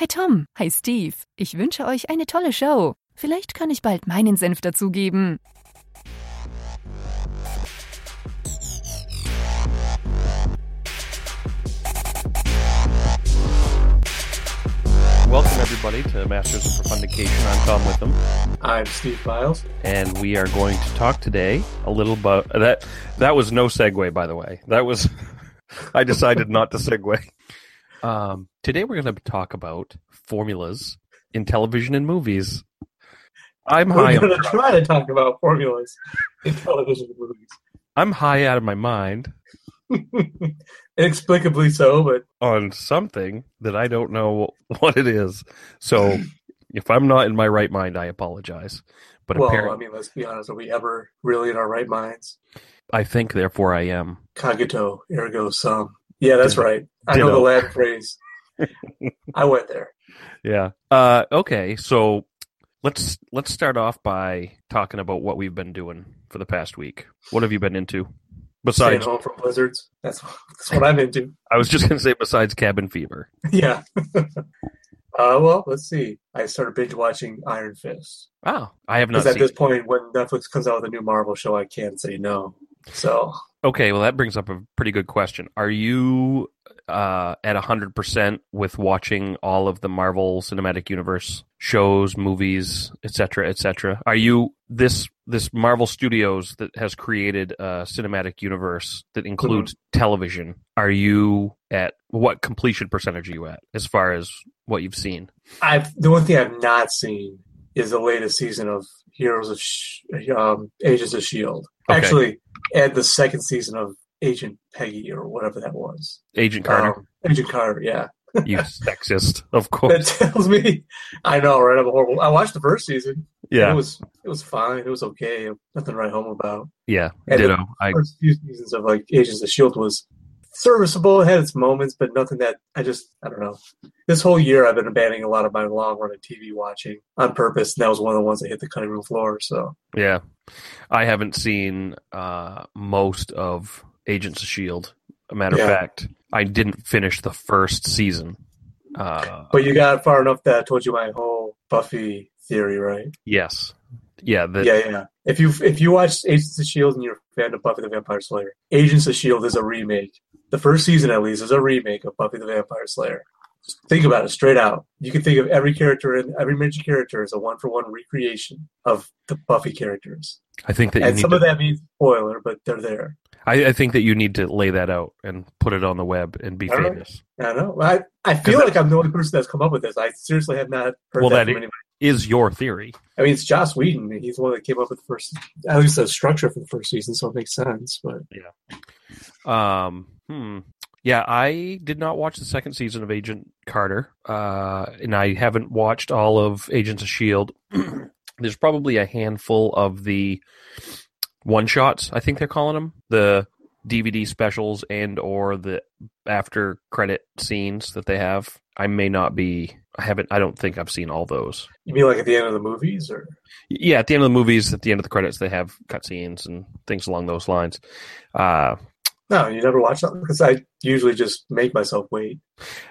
Hi Tom, hi Steve. Ich wünsche euch eine tolle Show. Vielleicht kann ich bald meinen Senf dazugeben. Welcome everybody to Masters of Profundication. I'm Tom Witham, I'm Steve Biles. and we are going to talk today a little about that. That was no segue, by the way. That was I decided not to segue. Um, today we're going to talk about formulas in television and movies. I'm high. We're going to try to talk about formulas in television and movies. I'm high out of my mind Inexplicably so, but on something that I don't know what it is. So if I'm not in my right mind, I apologize. But well, apparently, I mean, let's be honest. Are we ever really in our right minds? I think therefore I am. Cogito, ergo sum. Yeah, that's right. I know the. Latin phrase. I went there. Yeah. Uh, okay. So let's let's start off by talking about what we've been doing for the past week. What have you been into? Staying Besides, home from blizzards. That's, that's what I'm into. I was just going to say besides cabin fever. yeah. uh, well, let's see. I started binge watching Iron Fist. Oh, I have not Because at seen. this point, when Netflix comes out with a new Marvel show, I can't say no. So, Okay, well that brings up a pretty good question. Are you uh, at hundred percent with watching all of the Marvel Cinematic Universe shows, movies, etc., etc.? Are you this this Marvel Studios that has created a cinematic universe that includes television? Are you at what completion percentage are you at as far as what you've seen? I've the one thing I've not seen is the latest season of Heroes of Sh- um, Agents of Shield. Okay. Actually, and the second season of Agent Peggy or whatever that was. Agent Carter, Um, Agent Carter, yeah. you sexist, of course. That tells me I know, right? I'm a horrible. I watched the first season. Yeah, It was it was fine. It was okay. Nothing to write home about. yeah, and the ditto. I First few seasons of like Agents of Shield was serviceable. It had its moments, but nothing that I just I don't know. This whole year I've been abandoning a lot of my long running TV watching on purpose, and that was one of the ones that hit the cutting room floor. So Yeah, I haven't seen uh, most of Agents of Shield. A matter Yeah. of fact, I didn't finish the first season. Uh, But you got far enough that I told you my whole Buffy theory, right? yes, yeah, the, yeah, yeah. If you if you watch Agents of Shield and you're a fan of Buffy the Vampire Slayer, Agents of Shield is a remake. The first season, at least, is a remake of Buffy the Vampire Slayer. Just think about it straight out. You can think of every character and every major character as a one for one recreation of the Buffy characters. I think that you And need some to, of that means spoiler, but they're there. I, I think that you need to lay that out and put it on the web and be right. famous. I know. I, I feel like I'm the only person that's come up with this. I seriously have not heard Well, that that from is- anybody. Is your theory? I mean, it's Joss Whedon. He's the one that came up with the first, at least the structure for the first season, so it makes sense. But Um, hmm. Yeah, I did not watch the second season of Agent Carter, uh, and I haven't watched all of Agents of Shield. There's probably a handful of the one shots. I think they're calling them the DVD specials and or the after credit scenes that they have. I may not be. I haven't. I don't think I've seen all those. you mean like at the end of the movies, or Yeah, at the end of the movies, at the end of the credits, they have cutscenes and things along those lines. Uh, no? You never watch that because I usually just make myself wait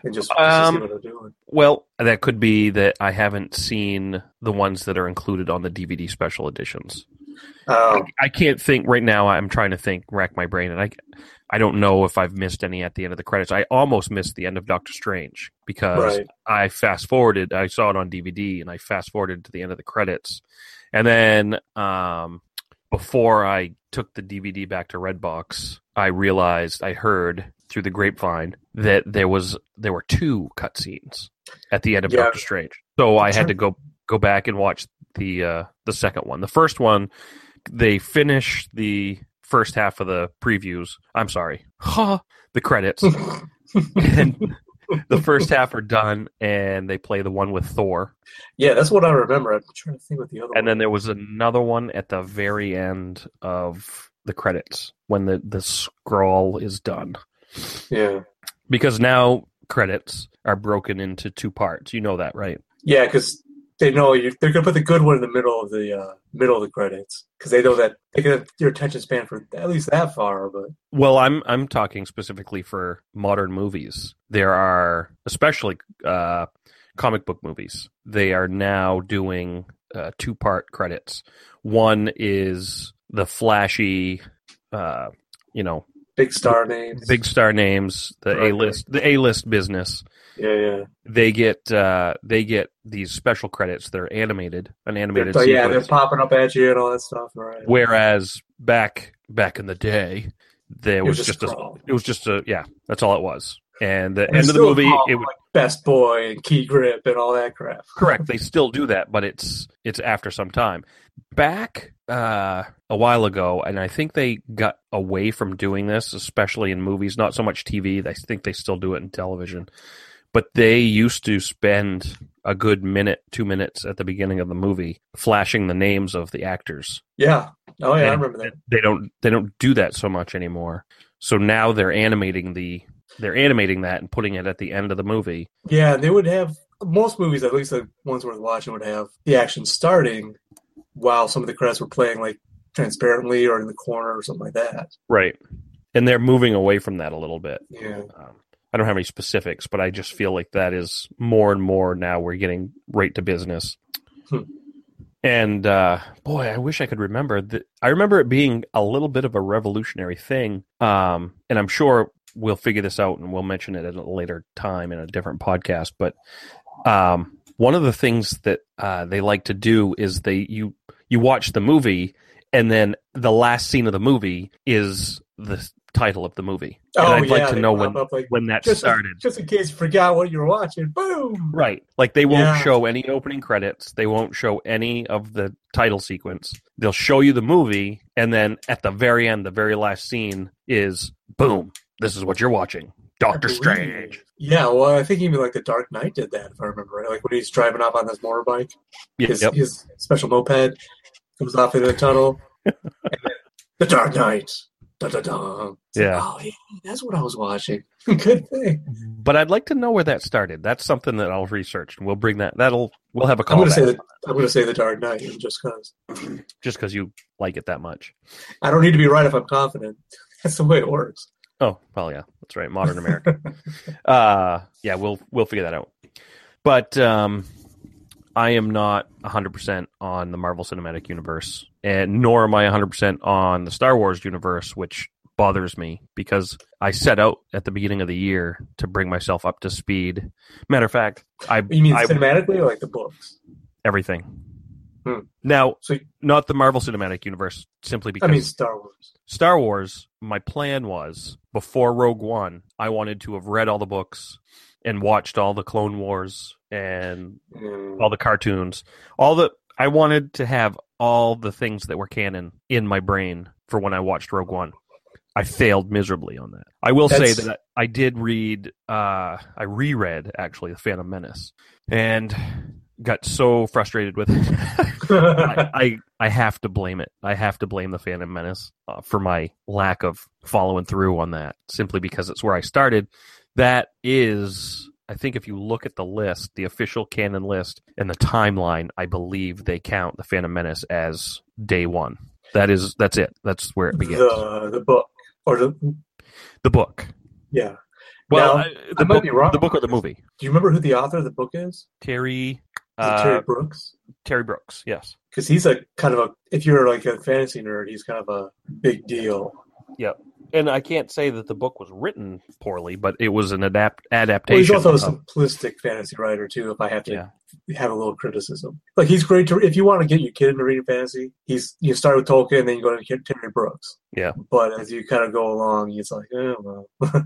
and just, just Um, see what I'm doing. Well, that could be that I haven't seen the ones that are included on the DVD special editions. Um, I can't think right now. I'm trying to think, rack my brain, and I, I don't know if I've missed any at the end of the credits. I almost missed the end of Doctor Strange because Right. I fast forwarded. I saw it on DVD, and I fast forwarded to the end of the credits, and then um, before I took the DVD back to Redbox, I realized I heard through the grapevine that there was there were two cutscenes at the end of Yeah. Doctor Strange. So I had to go go back and watch the uh, the second one. The first one, they finish the first half of the previews. I'm sorry, huh, the credits, and the first half are done, and they play the one with Thor. yeah, that's what I remember. I'm trying to think what the other. And one then there was another one at the very end of the credits when the the scroll is done. yeah, Because now credits are broken into two parts. You know that, right? yeah, because they know you. They're gonna put the good one in the middle of the uh, middle of the credits because they know that they can have your attention span for at least that far. But Well, I'm I'm talking specifically for modern movies. There are especially uh, comic book movies. They are now doing uh, two part credits. One is the flashy, uh, you know, Big star names. big star names, the Right. A list, the A list business. Yeah, yeah. They get uh, they get these special credits. They're animated, an animated But yeah, they're popping up at you and all that stuff, right? Whereas back back in the day, there was was just just a it was just a yeah, that's all it was. And the And end of the movie, it would like Best Boy and Key Grip and all that crap. correct. They still do that, but it's it's after some time. Back uh, a while ago, and I think they got away from doing this, especially in movies. Not so much TV. I think they still do it in television, but they used to spend a good minute, two minutes at the beginning of the movie, flashing the names of the actors. Yeah. Oh yeah, I remember that. They don't they don't do that so much anymore. So now they're animating the they're animating that and putting it at the end of the movie. Yeah, they would have most movies, at least the ones worth watching, would have the action starting while some of the credits were playing like transparently or in the corner or something like that. Right. And they're moving away from that a little bit. Yeah. Um, I don't have any specifics, but I just feel like that is more and more now we're getting right to business. Hmm. And uh, boy, I wish I could remember that. I remember it being a little bit of a revolutionary thing. Um, and I'm sure we'll figure this out and we'll mention it at a later time in a different podcast. But um, one of the things that uh, they like to do is they you you watch the movie and then the last scene of the movie is the title of the movie. And Oh I'd yeah, like to know when like, when that just started. just in case you forgot what you were watching. Boom. Right. Like they won't Yeah. show any opening credits. They won't show any of the title sequence. They'll show you the movie, and then at the very end, the very last scene is boom. This is what you're watching. Doctor Strange. Yeah, well, I think even like the Dark Knight did that, if I remember right. Like when he's driving off on this motorbike, Yeah, his, yep. his special moped comes off into the tunnel. and then, the Dark Knight. Da da da. Yeah. oh yeah, that's what I was watching. Good thing. But I'd like to know where that started. That's something that I'll research, and we'll bring that. That'll we'll have I'm gonna, say the, I'm gonna say the Dark Knight just because just because you like it that much. I don't need to be right if I'm confident. That's the way it works. Oh well, yeah, that's right. Modern America. uh, yeah, we'll we'll figure that out. But um, I am not 100% on the Marvel Cinematic Universe, and nor am I 100% on the Star Wars universe, which bothers me because I set out at the beginning of the year to bring myself up to speed. Matter of fact, I You mean I, cinematically or like the books? everything. Hmm. Now, So not the Marvel Cinematic Universe, simply because I mean Star Wars. Star Wars, my plan was before Rogue One, I wanted to have read all the books and watched all the Clone Wars and Mm. all the cartoons. All the I wanted to have all the things that were canon in my brain for when I watched Rogue One. I failed miserably on that. I will say that I did read uh I reread actually The Phantom Menace and got so frustrated with it. I, I I have to blame it. I have to blame the Phantom Menace uh, for my lack of following through on that. Simply because it's where I started. That is, I think, if you look at the list, the official canon list and the timeline, I believe they count the Phantom Menace as day one. That is, that's it. That's where it begins. the the book or the The book. yeah. Well, Now, I- the I might book, be wrong the book or the movie. Do you remember who the author of the book is? Terry, uh, Terry Brooks. Terry Brooks. Yes. Because he's a kind of a if you're like a fantasy nerd, he's kind of a big deal. Yep. And I can't say that the book was written poorly, but it was an adapt Well, he's adaptation. also a simplistic fantasy writer too. If I have to Yeah. have a little criticism, like he's great to if you want to get your kid into reading fantasy, he's you start with Tolkien, then you go to Terry Brooks. Yeah. But as you kind of go along, it's like, oh well.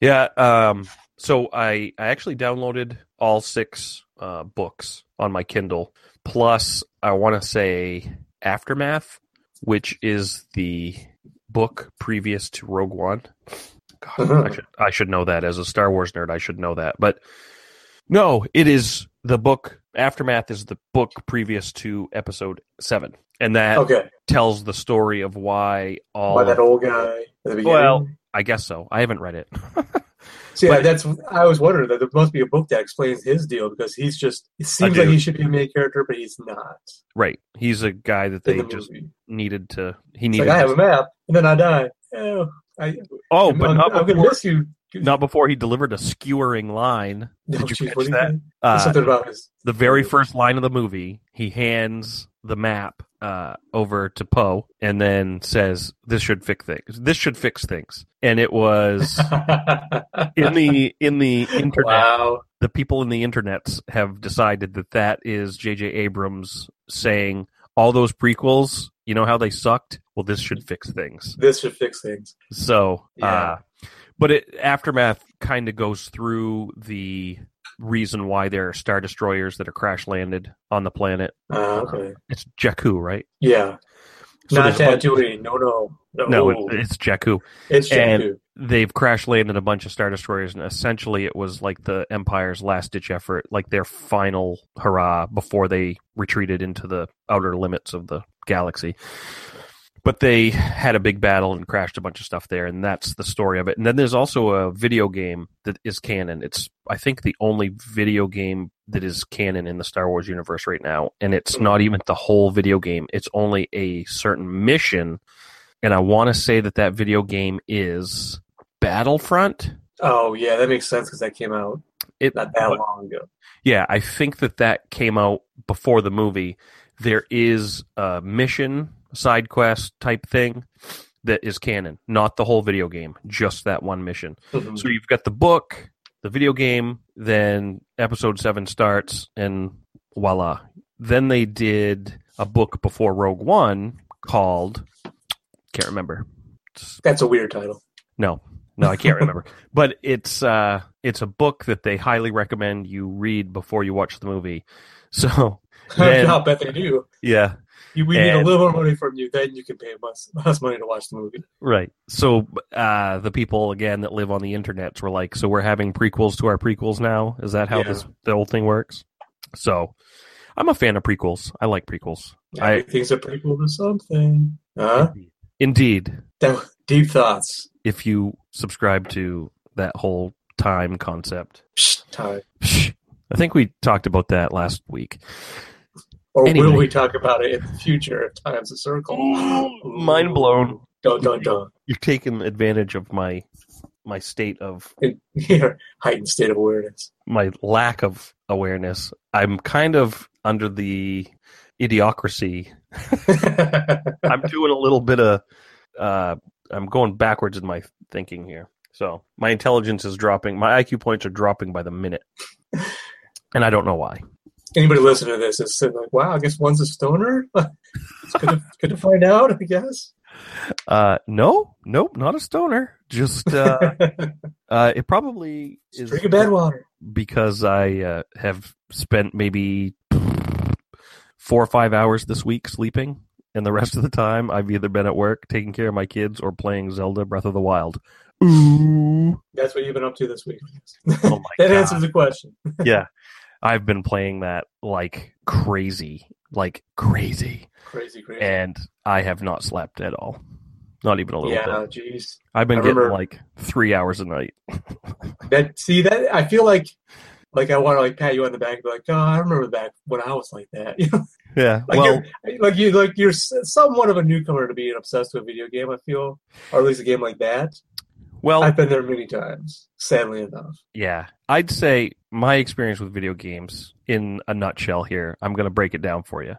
Yeah. Um, so I, I actually downloaded all six uh, books on my Kindle. Plus, I want to say Aftermath, which is the book previous to Rogue One. God, I should I should know that as a Star Wars nerd. I should know that, but no, it is the book. Aftermath is the book previous to Episode Seven, and that okay. tells the story of why all. That old guy at the beginning. Well, I guess so. I haven't read it. See, but- that's I was wondering that there must be a book that explains his deal because he's just it seems like he should be a main character, but he's not Right. He's a guy that they the just movie. needed to. He needed. like I have a map, and then I die. Oh, I, oh, I'm, but I'm, not I'm gonna before, miss you, not before he delivered a skewering line. No, Did you geez, catch what do you that? Uh, Something about his. the very first line of the movie, he hands the map uh, over to Poe and then says, "This should fix things. This should fix things." And it was in the in the internet. wow. The people in the internets have decided that that is J.J. Abrams saying all those prequels. You know how they sucked? Well, this should fix things. This should fix things. So, Yeah. uh, but it aftermath kind of goes through the reason why there are star destroyers that are crash landed on the planet. Uh, okay. It's Jakku, right? Yeah. So Not bunch- Tatooine. No, no. No, No, it, it's Jakku. it's and- They've crash landed a bunch of star destroyers, and essentially it was like the Empire's last ditch effort, like their final hurrah before they retreated into the outer limits of the galaxy. But they had a big battle and crashed a bunch of stuff there, and that's the story of it. And then there's also a video game that is canon. It's I think the only video game that is canon in the Star Wars universe right now, and it's not even the whole video game. It's only a certain mission, and I want to say that that video game is Battlefront. Oh, yeah, that makes sense because that came out It not that long ago. yeah, I think that that came out before the movie. There is a mission side quest type thing that is canon, not the whole video game, just that one mission. Mhm. So you've got the book, the video game, then episode 7 starts and voila. Then they did a book before Rogue One called can't remember. It's- That's a weird title. no, no, I can't remember. But it's uh, it's a book that they highly recommend you read before you watch the movie. So Then- I'll bet they do. yeah, You, we need a little more money from you, then you can pay us, us money to watch the movie. right. So uh, the people again that live on the internet were like, so we're having prequels to our prequels now. Is that how Yeah. this the whole thing works? So I'm a fan of prequels. I like prequels. I Everything's a prequel to something. Huh? indeed. That, deep thoughts. If you subscribe to that whole time concept, Psh, time. I think we talked about that last week. Or Anyway. will we talk about it in the future if time's a circle? Mind blown. Dun dun dun. You're taking advantage of my my state of your heightened state of awareness. my lack of awareness. I'm kind of under the idiocracy. I'm doing a little bit of uh I'm going backwards in my thinking here. So my intelligence is dropping. My IQ points are dropping by the minute. And I don't know why. Anybody listening to this is saying like, "Wow, I guess one's a stoner." it's good to, good to find out, I guess. Uh no, nope, not a stoner. Just uh uh it probably is Drinking bad water. because I uh, have spent maybe four or five hours this week sleeping, and the rest of the time I've either been at work taking care of my kids or playing Zelda Breath of the Wild. Ooh, That's what you've been up to this week. Oh my that God. answers the question. yeah, I've been playing that like crazy, like crazy, Crazy, crazy. and I have not slept at all. Not even a little yeah, bit. jeez. I've been I getting remember- like three hours a night. That see that I feel like like I want to like pat you on the back and be like, oh, I remember back when I was like that. You know, Yeah, like well, you're like you like you're somewhat of a newcomer to being obsessed with a video game. I feel, or at least a game like that. well, I've been there many times. Sadly enough. Yeah, I'd say my experience with video games in a nutshell here, I'm going to break it down for you.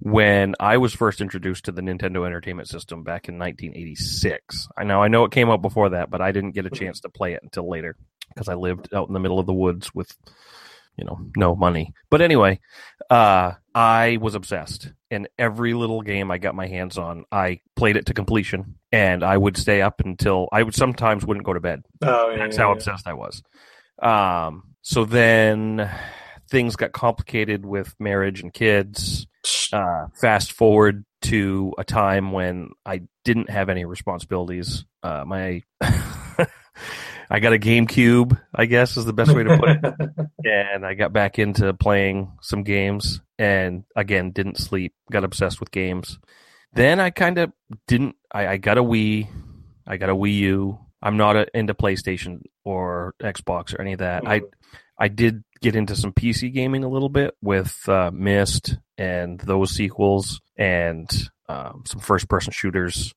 When I was first introduced to the Nintendo Entertainment System back in 1986, I know I know it came out before that, but I didn't get a chance to play it until later because I lived out in the middle of the woods with you know no money. But anyway, uh, I was obsessed, and every little game I got my hands on, I played it to completion, and I would stay up until I would sometimes wouldn't go to bed. Oh, yeah, That's yeah, how yeah. obsessed I was. Um, so then things got complicated with marriage and kids. Uh, fast forward to a time when I didn't have any responsibilities. Uh, my I got a GameCube, I guess is the best way to put it, and I got back into playing some games. And again, didn't sleep. Got obsessed with games. Then I kind of didn't. I, I got a Wii. I got a Wii U. I'm not a, into PlayStation or Xbox or any of that. I I did get into some PC gaming a little bit with uh, Myst and those sequels and um, some first person shooters,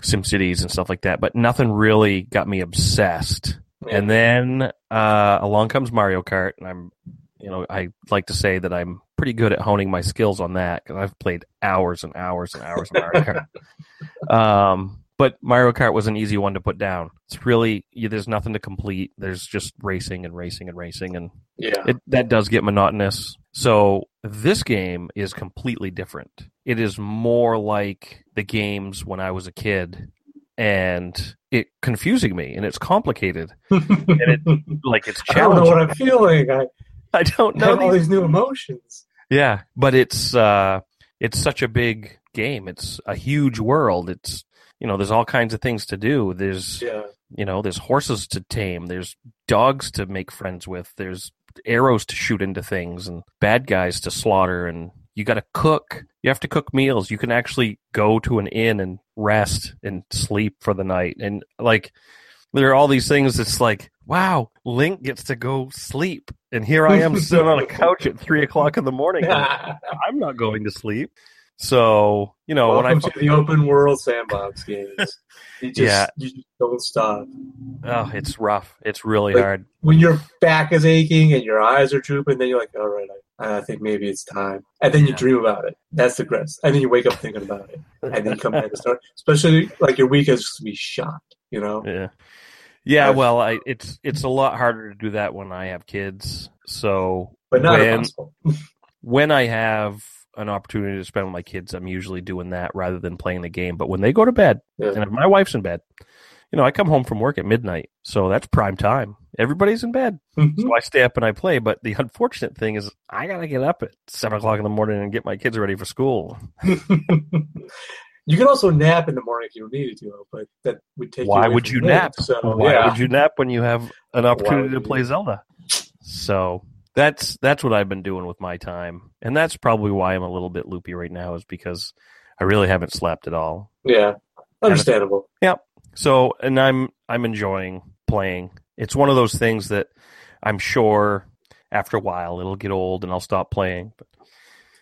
SimCities and stuff like that. But nothing really got me obsessed And then uh, along comes Mario Kart, and I'm, you know, I like to say that I'm pretty good at honing my skills on that because I've played hours and hours and hours of Mario Kart. Um, but Mario Kart was an easy one to put down. It's really you, there's nothing to complete. There's just racing and racing and racing, and yeah, it, that does get monotonous. So this game is completely different. It is more like the games when I was a kid, and it confusing me, and it's complicated, and it like it's I don't know what I'm feeling. I I don't have know all these these new emotions. Yeah, but it's uh it's such a big game. It's a huge world. It's you know, there's all kinds of things to do. There's Yeah, you know, there's horses to tame, there's dogs to make friends with, there's arrows to shoot into things and bad guys to slaughter and you got to cook. You have to cook meals. You can actually go to an inn and rest and sleep for the night. And like there are all these things It's like, wow, Link gets to go sleep. And here I am sitting on a couch at three o'clock in the morning. I'm not going to sleep. So, you know, when I Welcome to the open world sandbox games. You just, Yeah. you just don't stop. oh, it's rough. It's really Like- hard. When your back is aching and your eyes are drooping, then you're like, all right, I, I think maybe it's time. And then you Yeah. dream about it. That's the grist. And then you wake up thinking about it. And then you come back and start. Especially like your week is just to be shot, you know? Yeah. Yeah, I've- well, I it's it's a lot harder to do that when I have kids. So But not when impossible. when I have an opportunity to spend with my kids, I'm usually doing that rather than playing the game. But when they go to bed, Yeah. and if my wife's in bed, you know, I come home from work at midnight, so that's prime time. Everybody's in bed, mm-hmm. so I stay up and I play. But the unfortunate thing is, I gotta get up at seven o'clock in the morning and get my kids ready for school. you can also nap in the morning if you needed to, but that would take. Why away would you nap? So Why yeah, would you nap when you have an opportunity to play you? Zelda? So that's that's what I've been doing with my time, and that's probably why I'm a little bit loopy right now, is because I really haven't slept at all. yeah, understandable. Yeah. So, and I'm I'm enjoying playing. It's one of those things that I'm sure after a while it'll get old and I'll stop playing. But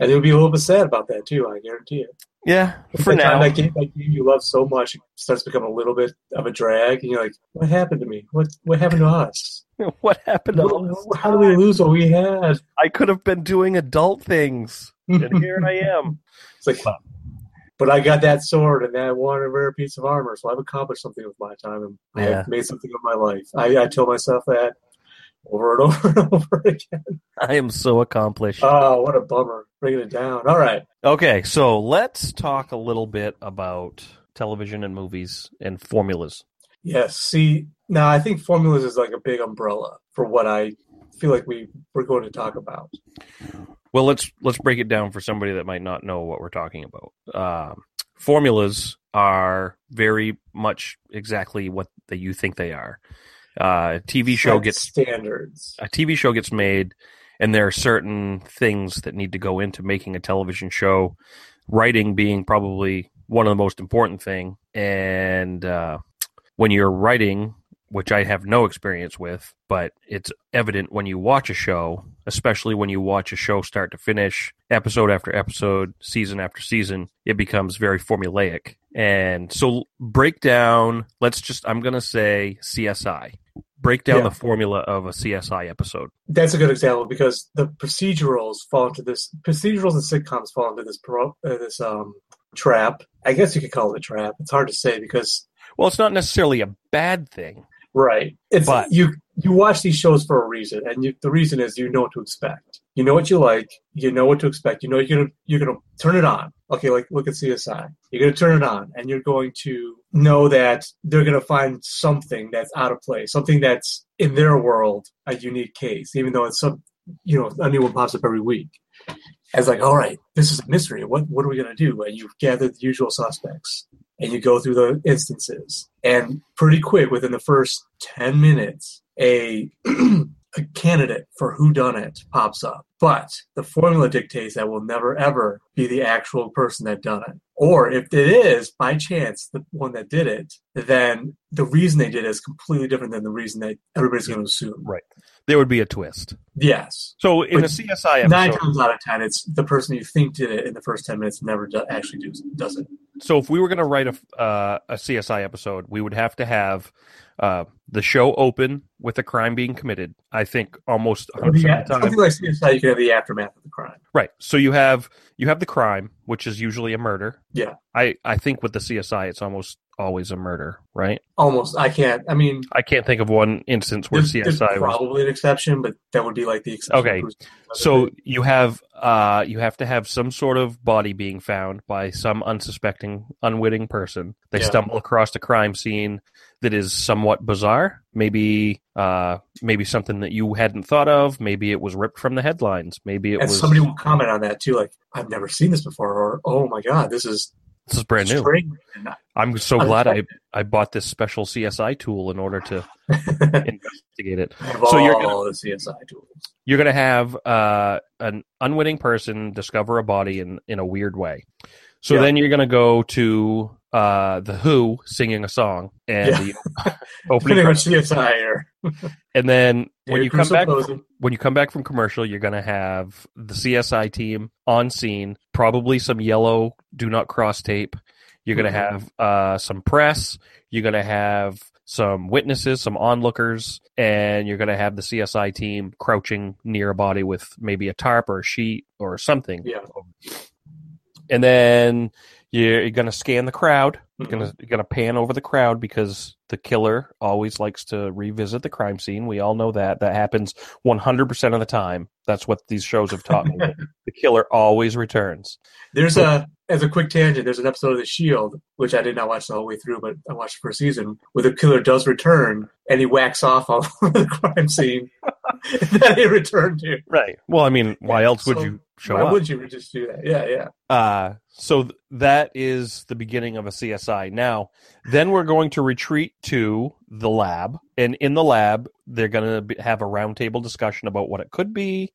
And you'll be a little bit sad about that too. I guarantee it. Yeah, for now, that game, that game you love so much starts to become a little bit of a drag, and you're like, "What happened to me? What what happened to us? what happened to What- How did we lose what we had?" I could have been doing adult things, and here I am. It's like, but I got that sword and that one rare piece of armor, so I've accomplished something with my time, and Yeah. I've made something of my life. I, I tell myself that over and over and over again. I am so accomplished. Oh, what a bummer! Bringing it down. All right. Okay, so let's talk a little bit about television and movies and formulas. Yes. See, now I think formulas is like a big umbrella for what I feel like we we're going to talk about. Well, let's let's break it down for somebody that might not know what we're talking about. Um, formulas are very much exactly what that you think they are. Uh, a TV show Set gets standards. a TV show gets made, and there are certain things that need to go into making a television show. Writing being probably one of the most important thing, and uh, when you're writing, which I have no experience with, but it's evident when you watch a show, especially when you watch a show start to finish, episode after episode, season after season, it becomes very formulaic. And so, break down. Let's just. I'm going to say CSI break down Yeah. the formula of a CSI episode. That's a good example because the procedurals fall into this procedurals and sitcoms fall into this pro, uh, this um trap. I guess you could call it a trap. It's hard to say because Well, it's not necessarily a bad thing. Right, it's But- you you watch these shows for a reason, and you, the reason is you know what to expect. You know what you like. You know what to expect. You know you're gonna you're gonna turn it on. Okay, like look at CSI. You're gonna turn it on, and you're going to know that they're gonna find something that's out of place, something that's in their world a unique case, even though it's some you know a new one pops up every week. As like, all right, this is a mystery. What what are we gonna do? And you've gathered the usual suspects, and you go through the instances, and pretty quick within the first ten minutes, a a candidate for who done it pops up. But the formula dictates that will never ever be the actual person that done it. Or if it is by chance the one that did it, then the reason they did it is completely different than the reason that everybody's going to assume. Right. There would be a twist. Yes. So in But a CSI Nine times out of ten, it's the person you think did it in the first ten minutes never do, actually do, does it. So if we were going to write a uh, a CSI episode, we would have to have uh, the show open with a crime being committed. I think almost 100% Or the- of the time. something like CSI, you can have the aftermath of the crime. Right. So you have you have the crime, which is usually a murder. Yeah. I I think with the CSI, it's almost always a murder, right? Almost. I can't. I mean, I can't think of one instance where there's, there's CSI was. probably an exception, but that would be like the exception. Okay. So you have uh you have to have some sort of body being found by some unsuspecting, unwitting person. They Yeah. stumble across a crime scene that is somewhat bizarre. Maybe uh maybe something that you hadn't thought of. Maybe it was ripped from the headlines. Maybe it and was somebody will comment on that too, like, I've never seen this before, or oh my god, this is this is brand new. I- I'm so glad I I bought this special CSI tool in order to investigate it. Of So you're gonna- the CSI tools. You're going to have uh, an unwitting person discover a body in, in a weird way. So Yeah. then you're going to go to uh, the Who singing a song and Yeah. the opening. CSI or and then when you come back when you come back from commercial, you're going to have the CSI team on scene, probably some yellow do not cross tape. You're going to have uh, some press. You're going to have some witnesses, some onlookers, and you're going to have the CSI team crouching near a body with maybe a tarp or a sheet or something. Yeah. And then you're, you're going to scan the crowd. You're gonna mm-hmm. you're gonna pan over the crowd because the killer always likes to revisit the crime scene. We all know that that happens 100 percent of the time. That's what these shows have taught me. the killer always returns. There's a as a quick tangent. There's an episode of The Shield, which I did not watch the whole way through, but I watched the first season, where the killer does return and he whacks off all over the crime scene that he returned to. Right. Well, I mean, why else would you show Why up? would you just do that? Yeah, yeah. Uh, so th- that is the beginning of a CSI. Now, then we're going to retreat to the lab, and in the lab, they're going to have a roundtable discussion about what it could be.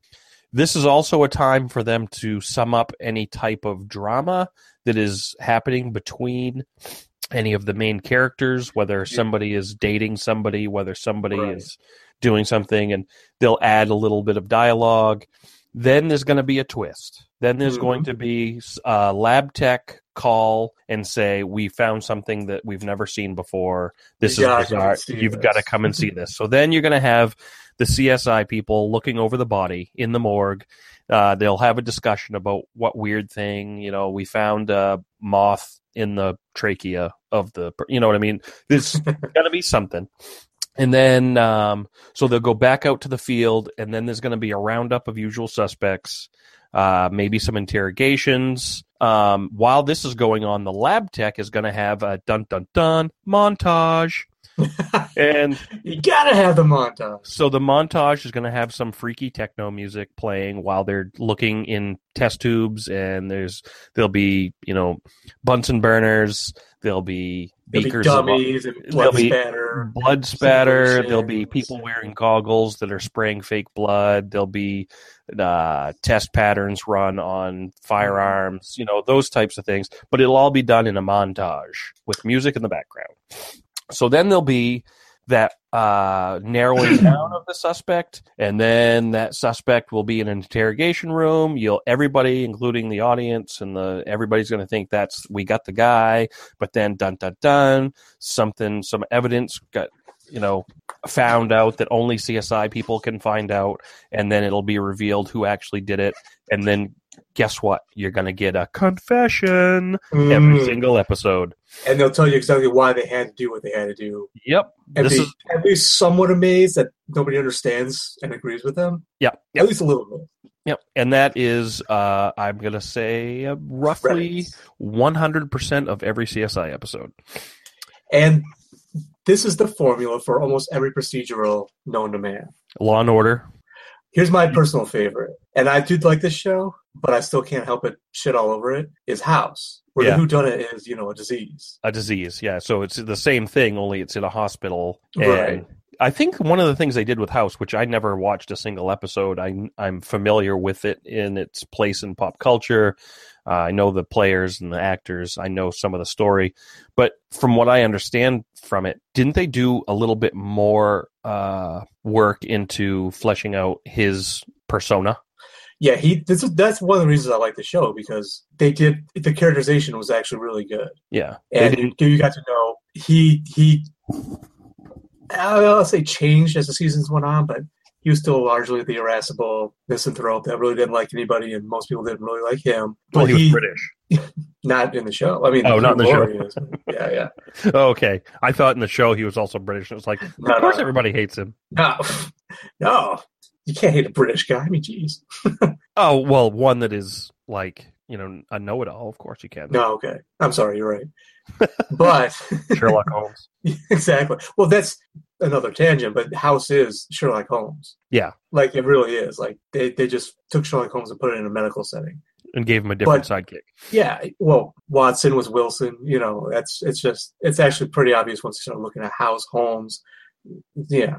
This is also a time for them to sum up any type of drama that is happening between any of the main characters, whether somebody is dating somebody, whether somebody Right. is doing something, and they'll add a little bit of dialogue. Then there's going to be a twist. Then there's Mhm. going to be a lab tech call and say, "We found something that we've never seen before. This You is bizarre. You've this." got to come and see this." So then you're going to have the CSI people looking over the body in the morgue. Uh, they'll have a discussion about what weird thing you know we found a moth in the trachea of the you know what I mean. There's got to be something. And then, um, so they'll go back out to the field, and then there's going to be a roundup of usual suspects, uh, maybe some interrogations. Um, while this is going on, the lab tech is going to have a dun dun dun montage. and You gotta have the montage. so the montage is going to have some freaky techno music playing while they're looking in test tubes, and there's there'll be you know Bunsen burners, there'll be There'll be dummies and blood spatter. blood spatter. There'll be people wearing goggles that are spraying fake blood. There'll be uh, test patterns run on firearms. You know those types of things. But it'll all be done in a montage with music in the background. So then there'll be that uh, narrowing down of the suspect, and then that suspect will be in an interrogation room. You'll everybody, including the audience and the everybody's going to think that's we got the guy, but then dun dun dun, something, some evidence got you know found out that only CSI people can find out, and then it'll be revealed who actually did it, and then guess what? You're going to get a confession every Mm. single episode. and they'll tell you exactly why they had to do what they had to do. Yep. And This be is at least somewhat amazed that nobody understands and agrees with them. Yep. At least a little bit. Yep. And that is, uh, I'm going to say, uh, roughly Credits. 100% of every CSI episode. And this is the formula for almost every procedural known to man. Law and Order. Here's my personal favorite, and I do like this show, but I still can't help it shit all over it. Is House, where Yeah. the whodunit is, you know, a disease. a disease. Yeah, so it's the same thing, only it's in a hospital. And Right. I think one of the things they did with House, which I never watched a single episode, I, I'm familiar with it in its place in pop culture. Uh, I know the players and the actors. I know some of the story, but from what I understand from it, didn't they do a little bit more uh, work into fleshing out his persona? Yeah, he. This is that's one of the reasons I like the show because they did the characterization was actually really good, Yeah. And didn't- you got to know he he. I'll say changed as the seasons went on, but he was still largely the irascible misanthrope that really didn't like anybody, and most people didn't really like him. well, But he was British. not in the show. I mean, Oh, not in the show. Is, yeah, yeah. Oh, okay. I thought in the show he was also British. It was like, of No, course no. everybody hates him. No, no, you can't hate a British guy. I mean, jeez. Oh, well, one that is like, you know, a know it all. Of course you can. No, okay. I'm sorry. You're right. But Sherlock Holmes. exactly. Well, that's another tangent. But House is Sherlock Holmes. Yeah. Like it really is. Like they, they just took Sherlock Holmes and put it in a medical setting. And gave him a different sidekick. Yeah. Well, Watson was Wilson. You know, that's it's just it's actually pretty obvious once you start looking at House Holmes. Yeah.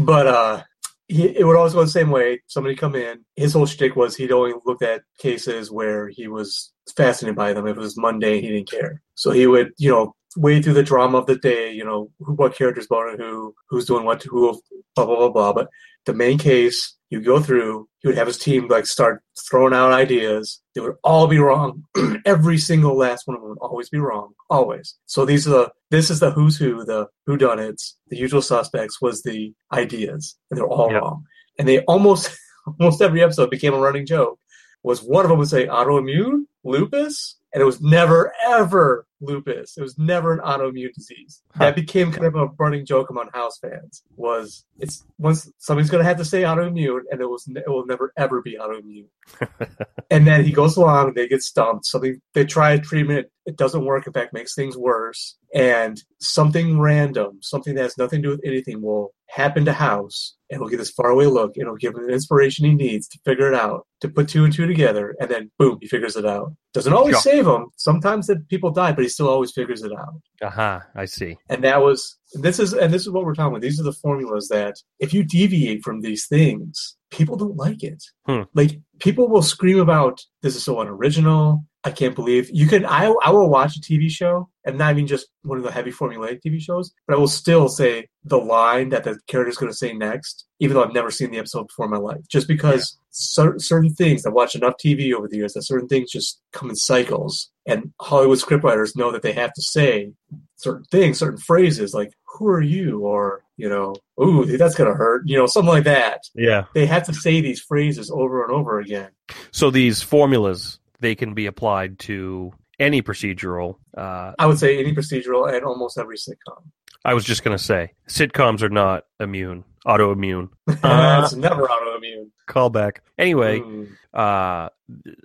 But uh he, it would always go the same way. Somebody come in. His whole shtick was he'd only look at cases where he was fascinated by them. If it was mundane, he didn't care. So he would, you know, wade through the drama of the day. You know, who, what characters boning who, who's doing what to who, blah blah blah blah. But the main case, you go through. He would have his team like start throwing out ideas. They would all be wrong. Every single last one of them would always be wrong. Always. So these are the this is the who's who, the who done it's, the usual suspects was the ideas. And they're all Yep. wrong. And they almost almost every episode became a running joke. Was one of them would say autoimmune, lupus, and it was never ever lupus. It was never an autoimmune disease. That became kind of a running joke among house fans. Was it's once somebody's going to have to say autoimmune, and it was it will never ever be autoimmune. and then he goes along, they get stumped. Something they try a treatment, it doesn't work. In fact, makes things worse. And something random, something that has nothing to do with anything, will happen to House, and he'll get this faraway look. and It'll give him the inspiration he needs to figure it out, to put two and two together, and then boom, he figures it out. Doesn't always Sure. save him. Sometimes the people die, but he still always figures it out Aha, I see. and that was this is and this is what we're talking about these are the formulas that if you deviate from these things people don't like it Hmm. like people will scream about this is so unoriginal i can't believe you can i, I will watch a tv show and not even just one of the heavy formulaic tv shows but i will still say the line that the character is going to say next even though i've never seen the episode before in my life just because cer- certain things i've watched enough tv over the years that certain things just come in cycles and hollywood scriptwriters know that they have to say certain things, certain phrases like "Who are you?" or you know, "Ooh, that's gonna hurt," you know, something like that. Yeah. They have to say these phrases over and over again. So these formulas they can be applied to any procedural. Uh, I would say any procedural and almost every sitcom. I was just going to say sitcoms are not immune, autoimmune. Uh, it's never autoimmune. Callback. Anyway, Mm, uh,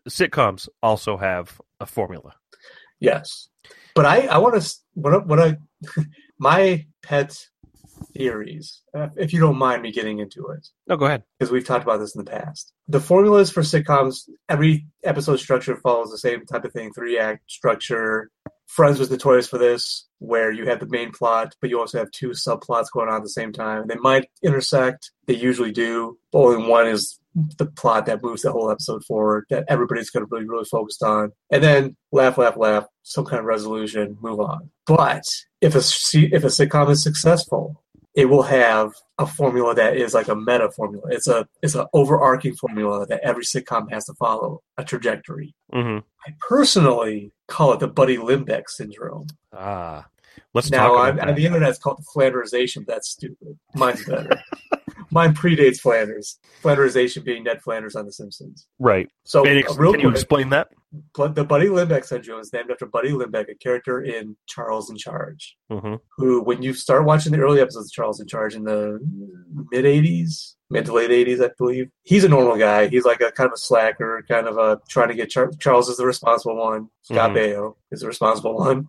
sitcoms also have a formula. yes, but I I want to what I, what I my pet theories, uh, if you don't mind me getting into it. No, go ahead. because we've talked about this in the past. The formulas for sitcoms, every episode structure follows the same type of thing three act structure. Friends was notorious for this, where you have the main plot, but you also have two subplots going on at the same time. They might intersect, they usually do, but only one is the plot that moves the whole episode forward that everybody's going to really, really focused on. And then laugh, laugh, laugh, some kind of resolution, move on. But if a, if a sitcom is successful, it will have a formula that is like a meta formula. It's a it's an overarching formula that every sitcom has to follow a trajectory. hmm I personally call it the Buddy Lembeck syndrome. Ah, let's now talk on, about on that. the internet, it's called the Flanderization. That's stupid. Mine's better. Mine predates Flanders. Flanderization being Ned Flanders on The Simpsons. right. So Can, uh, you- real can you explain that? But the Buddy Lembeck syndrome is named after Buddy Lembeck, a character in Charles in Charge. hmm who, when you start watching the early episodes of Charles in Charge in the mid 80s, mid to late 80s, I believe, he's a normal guy. He's like a kind of a slacker, kind of a trying to get Char- Charles is the responsible one. Scott Mhm. Baio is the responsible one.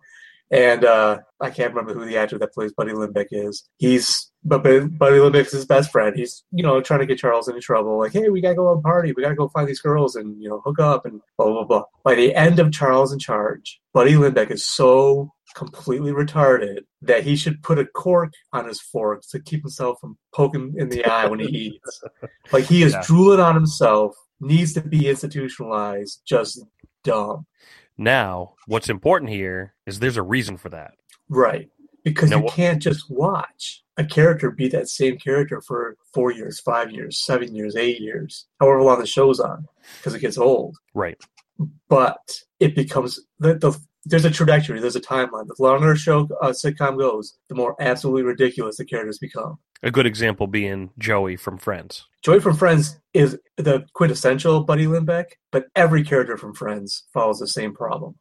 And uh, I can't remember who the actor that plays Buddy Lembeck is. He's but Buddy Lembeck's his best friend. He's you know trying to get Charles into trouble. Like, hey, we gotta go on a party. We gotta go find these girls and you know hook up and blah blah blah. By the end of Charles in Charge, Buddy Lembeck is so completely retarded that he should put a cork on his fork to keep himself from poking in the eye when he eats. Like he is Yeah. drooling on himself. Needs to be institutionalized. Just dumb. Now, what's important here is there's a reason for that. Right. because No, you can't just watch a character be that same character for four years, five years, seven years, eight years, however long the show's on, because it gets old. Right. But it becomes the, the there's a trajectory, there's a timeline. The longer a show uh, sitcom goes, the more absolutely ridiculous the characters become. A good example being Joey from Friends. Joey from Friends is the quintessential Buddy Lembeck, but every character from Friends follows the same problem.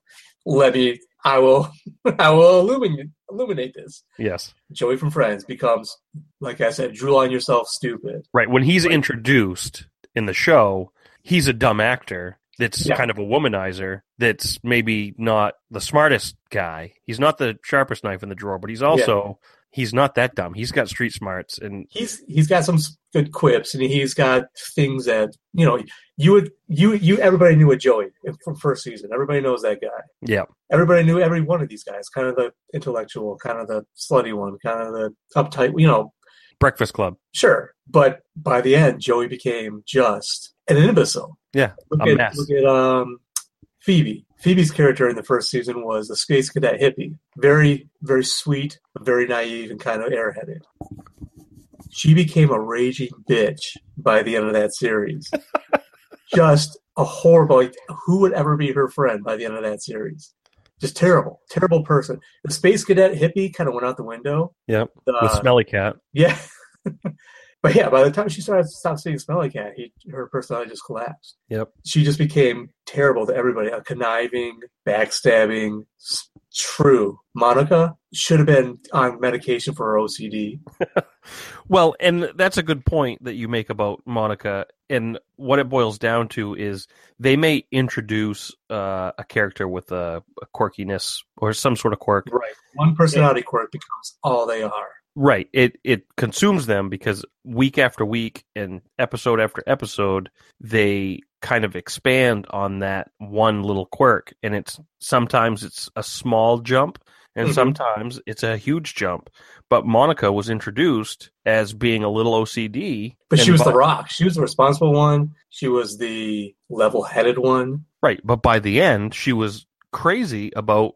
Let me, I will, I will illuminate, illuminate this. Yes. Joey from Friends becomes, like I said, drool on yourself, stupid. Right. When he's Right. introduced in the show, he's a dumb actor that's Yeah. kind of a womanizer that's maybe not the smartest guy. He's not the sharpest knife in the drawer, but he's also he's not that dumb. He's got street smarts and He's he's got some good quips, and he's got things that you know you would you you everybody knew a Joey from first season. Everybody knows that guy. yeah. Everybody knew every one of these guys. Kind of the intellectual, kind of the slutty one, kind of the uptight. You know, Breakfast Club. Sure, but by the end, Joey became just an imbecile. Yeah, Look a at mess. look at um, Phoebe. Phoebe's character in the first season was the space cadet hippie, very very sweet, very naive and kind of airheaded. She became a raging bitch by the end of that series. just a horrible. Like, who would ever be her friend by the end of that series? Just terrible, terrible person. The space cadet hippie kind of went out the window. Yep. The, With Smelly Cat. yeah. but yeah, by the time she started stopped seeing Smelly Cat, he, her personality just collapsed. Yep. She just became terrible to everybody. A conniving, backstabbing, true. Monica should have been on medication for her OCD. Well, and that's a good point that you make about Monica. And what it boils down to is they may introduce uh, a character with a, a quirkiness or some sort of quirk. Right. One personality quirk becomes all they are. Right. It it consumes them because week after week and episode after episode, they kind of expand on that one little quirk. And it's sometimes it's a small jump and Mhm. sometimes it's a huge jump. But Monica was introduced as being a little OCD. But she was the rock. She was the responsible one. She was the level headed one. Right. But by the end, she was crazy about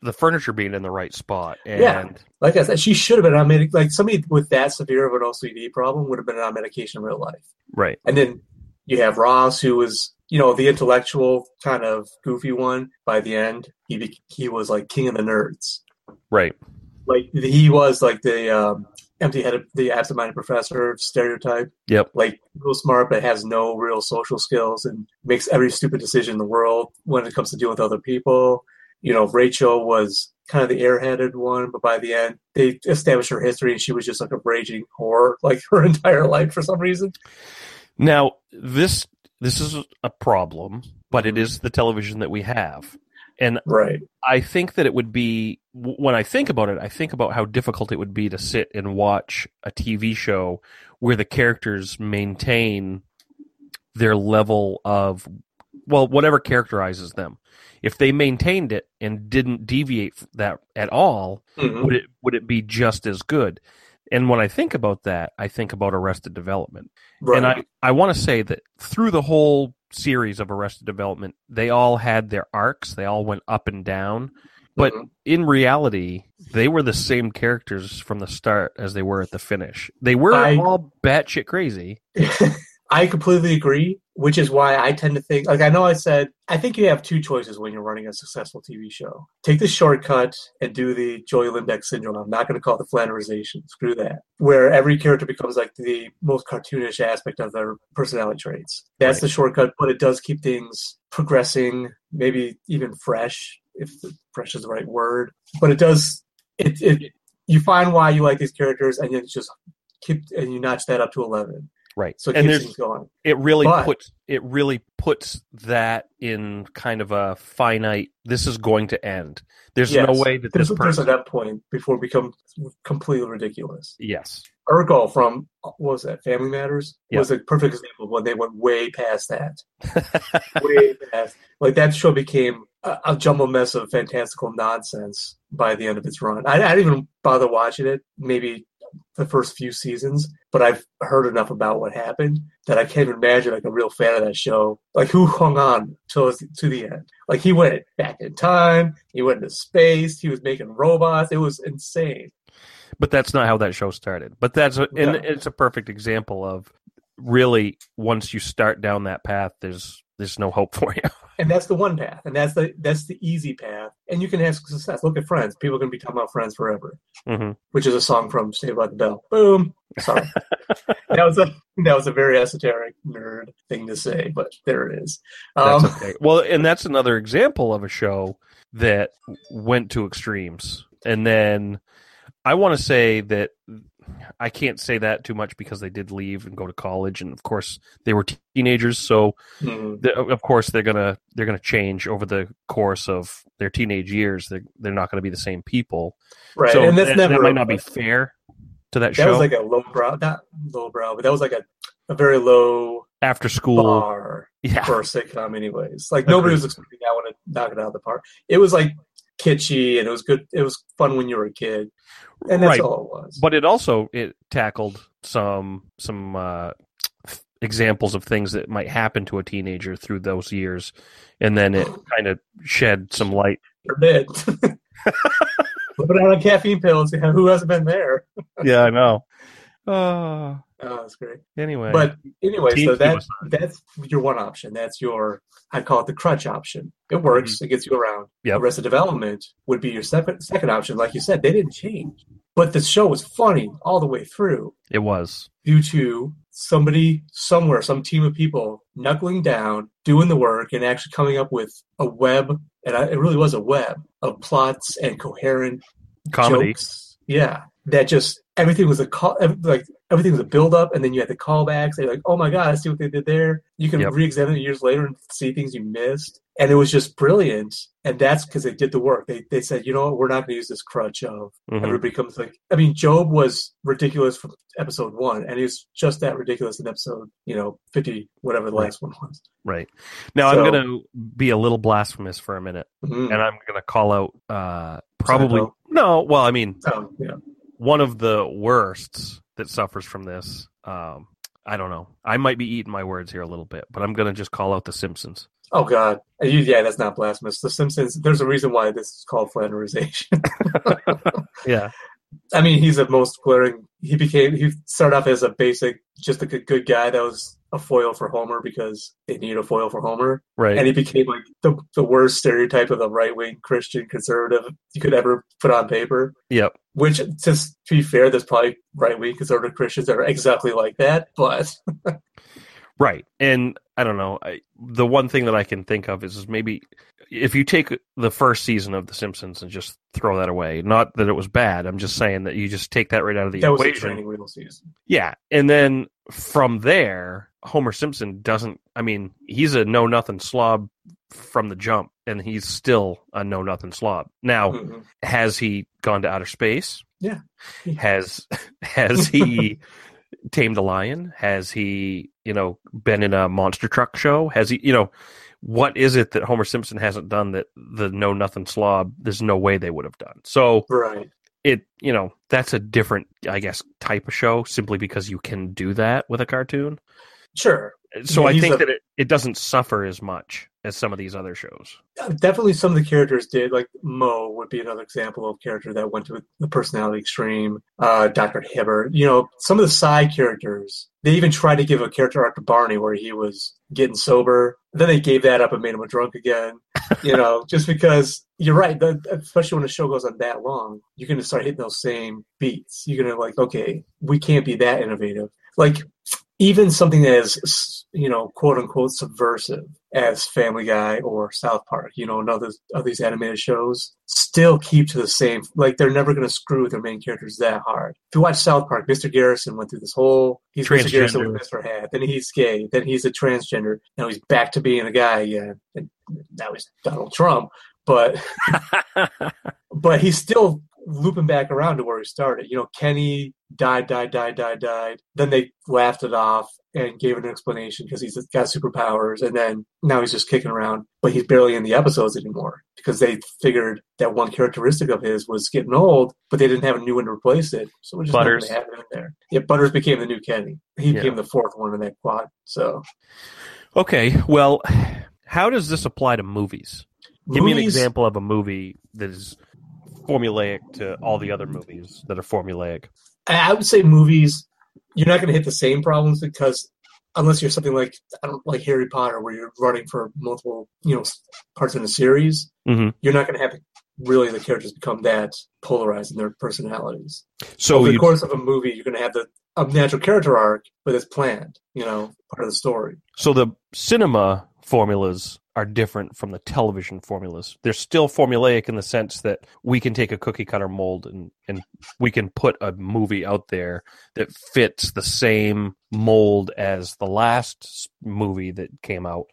the furniture being in the right spot. And Yeah. Like I said, she should have been on medic. Like somebody with that severe of an OCD problem would have been on medication in real life. right. And then you have Ross, who was, you know, the intellectual kind of goofy one. By the end, he be- he was like king of the nerds. Right. Like he was like the um, empty-headed, the absent-minded professor stereotype. Yep. Like real smart, but has no real social skills and makes every stupid decision in the world when it comes to dealing with other people. You know, Rachel was kind of the airheaded one, but by the end, they established her history, and she was just like a raging whore, like her entire life for some reason. Now, this this is a problem, but Mm-hmm. it is the television that we have. And Right. I think that it would be when I think about it, I think about how difficult it would be to sit and watch a TV show where the characters maintain their level of well, whatever characterizes them. If they maintained it and didn't deviate that at all, Mhm. would it would it be just as good? And when I think about that, I think about Arrested Development. Right. And I, I want to say that through the whole series of Arrested Development, they all had their arcs. They all went up and down. But Mhm. in reality, they were the same characters from the start as they were at the finish. They were I- all batshit crazy. I completely agree, which is why I tend to think like I know I said I think you have two choices when you're running a successful TV show. Take the shortcut and do the Joey Lembeck syndrome. I'm not going to call it the Flanderization. Screw that. Where every character becomes like the most cartoonish aspect of their personality traits. That's Right. the shortcut, but it does keep things progressing, maybe even fresh, if fresh is the right word. But it does it it you find why you like these characters and then just keep and you notch that up to eleven. Right. So and there's things going. it really But- puts it really puts that in kind of a finite this is going to end. There's no way that There's, this there's person at that point before it becomes completely ridiculous. Yes. Urkel from what was that Family Matters Yeah. was a perfect example when they went way past that, way past. Like that show became a, a jumbled mess of fantastical nonsense by the end of its run. I, I didn't even bother watching it. Maybe the first few seasons, but I've heard enough about what happened that I can't imagine like a real fan of that show. Like who hung on till to the end? Like he went back in time, he went into space, he was making robots. It was insane. But that's not how that show started. But that's a, and No. it's a perfect example of really once you start down that path, there's there's no hope for you. And that's the one path, and that's the that's the easy path, and you can have success. Look at Friends; people are going to be talking about Friends forever, hmm which is a song from Saved by the Bell. Boom. Sorry, that was a that was a very esoteric nerd thing to say, but there it is. That's Um, okay. Well, and that's another example of a show that went to extremes. And then I want to say that I can't say that too much because they did leave and go to college, and of course they were teenagers. So mhm. the, of course they're gonna they're gonna change over the course of their teenage years. They're they're not gonna be the same people. right, so and that's that, never that might not be fair to that, That show. That was like a low brow, not low brow, but that was like a, a very low After school, bar yeah, for a sitcom, anyways. Like nobody was expecting that one to knock it out of the park. It was like kitschy and it was good. It was fun when you were a kid, and that's right. all it was. but it also it tackled some some uh, examples of things that might happen to a teenager through those years, and then it kind of shed some light. Did. Out on caffeine pills. Yeah, who hasn't been there? Yeah, I know. Uh, Oh, that's great. anyway, But anyway, so that that's your one option. That's your I call it the crutch option. It works. It gets you around. Mm-hmm. Yep. Arrested Development would be your second second option. Like you said, they didn't change, but the show was funny all the way through it was due to somebody somewhere, some team of people knuckling down, doing the work, and actually coming up with a web. And I, it really was a web of plots and coherent comedy. jokes. Yeah, that just everything was a call, like everything was a build up, and then you had the callbacks. And like, oh my god, I see what they did there. You can Yep. re-examine it years later and see things you missed, and it was just brilliant. And that's because they did the work. They they said, you know what, we're not going to use this crutch of Mhm. everybody comes like. I mean, Gob was ridiculous from episode one, and he was just that ridiculous in episode, you know, fifty whatever the Right. last one was. Right now, So- I'm going to be a little blasphemous for a minute, Mhm. and I'm going to call out uh, probably no. Well, I mean, Oh, yeah. One of the worsts that suffers from this. Um, I don't know. I might be eating my words here a little bit, but I'm going to just call out The Simpsons. Oh God, yeah, that's not blasphemous. The Simpsons. There's a reason why this is called flanderization. Yeah, I mean, he's the most glaring. He became. He started off as a basic, just a good, good guy that was a foil for Homer because they needed a foil for Homer, right. and he became like the the worst stereotype of the right wing Christian conservative you could ever put on paper. yep. Which, just to be fair, there's probably right wing conservative Christians that are exactly like that, but Right. And I don't know. I, the one thing that I can think of is, maybe if you take the first season of The Simpsons and just throw that away, not that it was bad. I'm just saying that you just take that right out of the that was a equation. wheel season. Yeah. And then from there, Homer Simpson doesn't, I mean, he's a know nothing slob from the jump, and he's still a know nothing slob. Now, Mhm. has he gone to outer space? Yeah. Has has he tamed a lion? Has he, you know, been in a monster truck show? Has he, you know, what is it that Homer Simpson hasn't done that the know nothing slob? There's no way they would have done. So Right. it, you know, that's a different, I guess, type of show simply because you can do that with a cartoon. Sure. So Yeah, I think a- that it, it doesn't suffer as much as some of these other shows. definitely some of the characters did. Like Moe would be another example of character that went to the personality extreme. Uh, Dr. Hibbert, you know, some of the side characters. They even tried to give a character arc to Barney where he was getting sober. Then they gave that up and made him a drunk again. You know, just because you're right. The, especially when the show goes on that long, you're going to start hitting those same beats. You're going to like, okay, we can't be that innovative. Like even something as you know, quote unquote subversive as Family Guy or South Park, you know, and other of these animated shows, still keep to the same. Like they're never going to screw with their main characters that hard. If you watch South Park, Mr. Garrison went through this whole. He's Mr. Garrison with Mr. Hat. Then he's gay. Then he's a transgender. Now he's back to being a guy again. And now he's Donald Trump. But but he still looping back around to where he started. You know, Kenny died, died, died, died, died. Then they laughed it off and gave an explanation because he's got superpowers, and then now he's just kicking around, but he's barely in the episodes anymore because they figured that one characteristic of his was getting old, but they didn't have a new one to replace it, so we're just Butters. not going to have it in there. Yeah, Butters became the new Kenny. He Yeah. became the fourth one in that quad. So Okay, well, how does this apply to movies? Give me an example of a movie that is formulaic to all the other movies that are formulaic. I would say movies, you're not going to hit the same problems because unless you're something like I don't like Harry Potter, where you're running for multiple you know parts in a series, Mhm. you're not going to have really the characters become that polarized in their personalities. So Over the course of a movie, you're going to have the a natural character arc, but it's planned. You know, part of the story. so the cinema formulas are different from the television formulas. They're still formulaic in the sense that we can take a cookie cutter mold and, and we can put a movie out there that fits the same mold as the last movie that came out.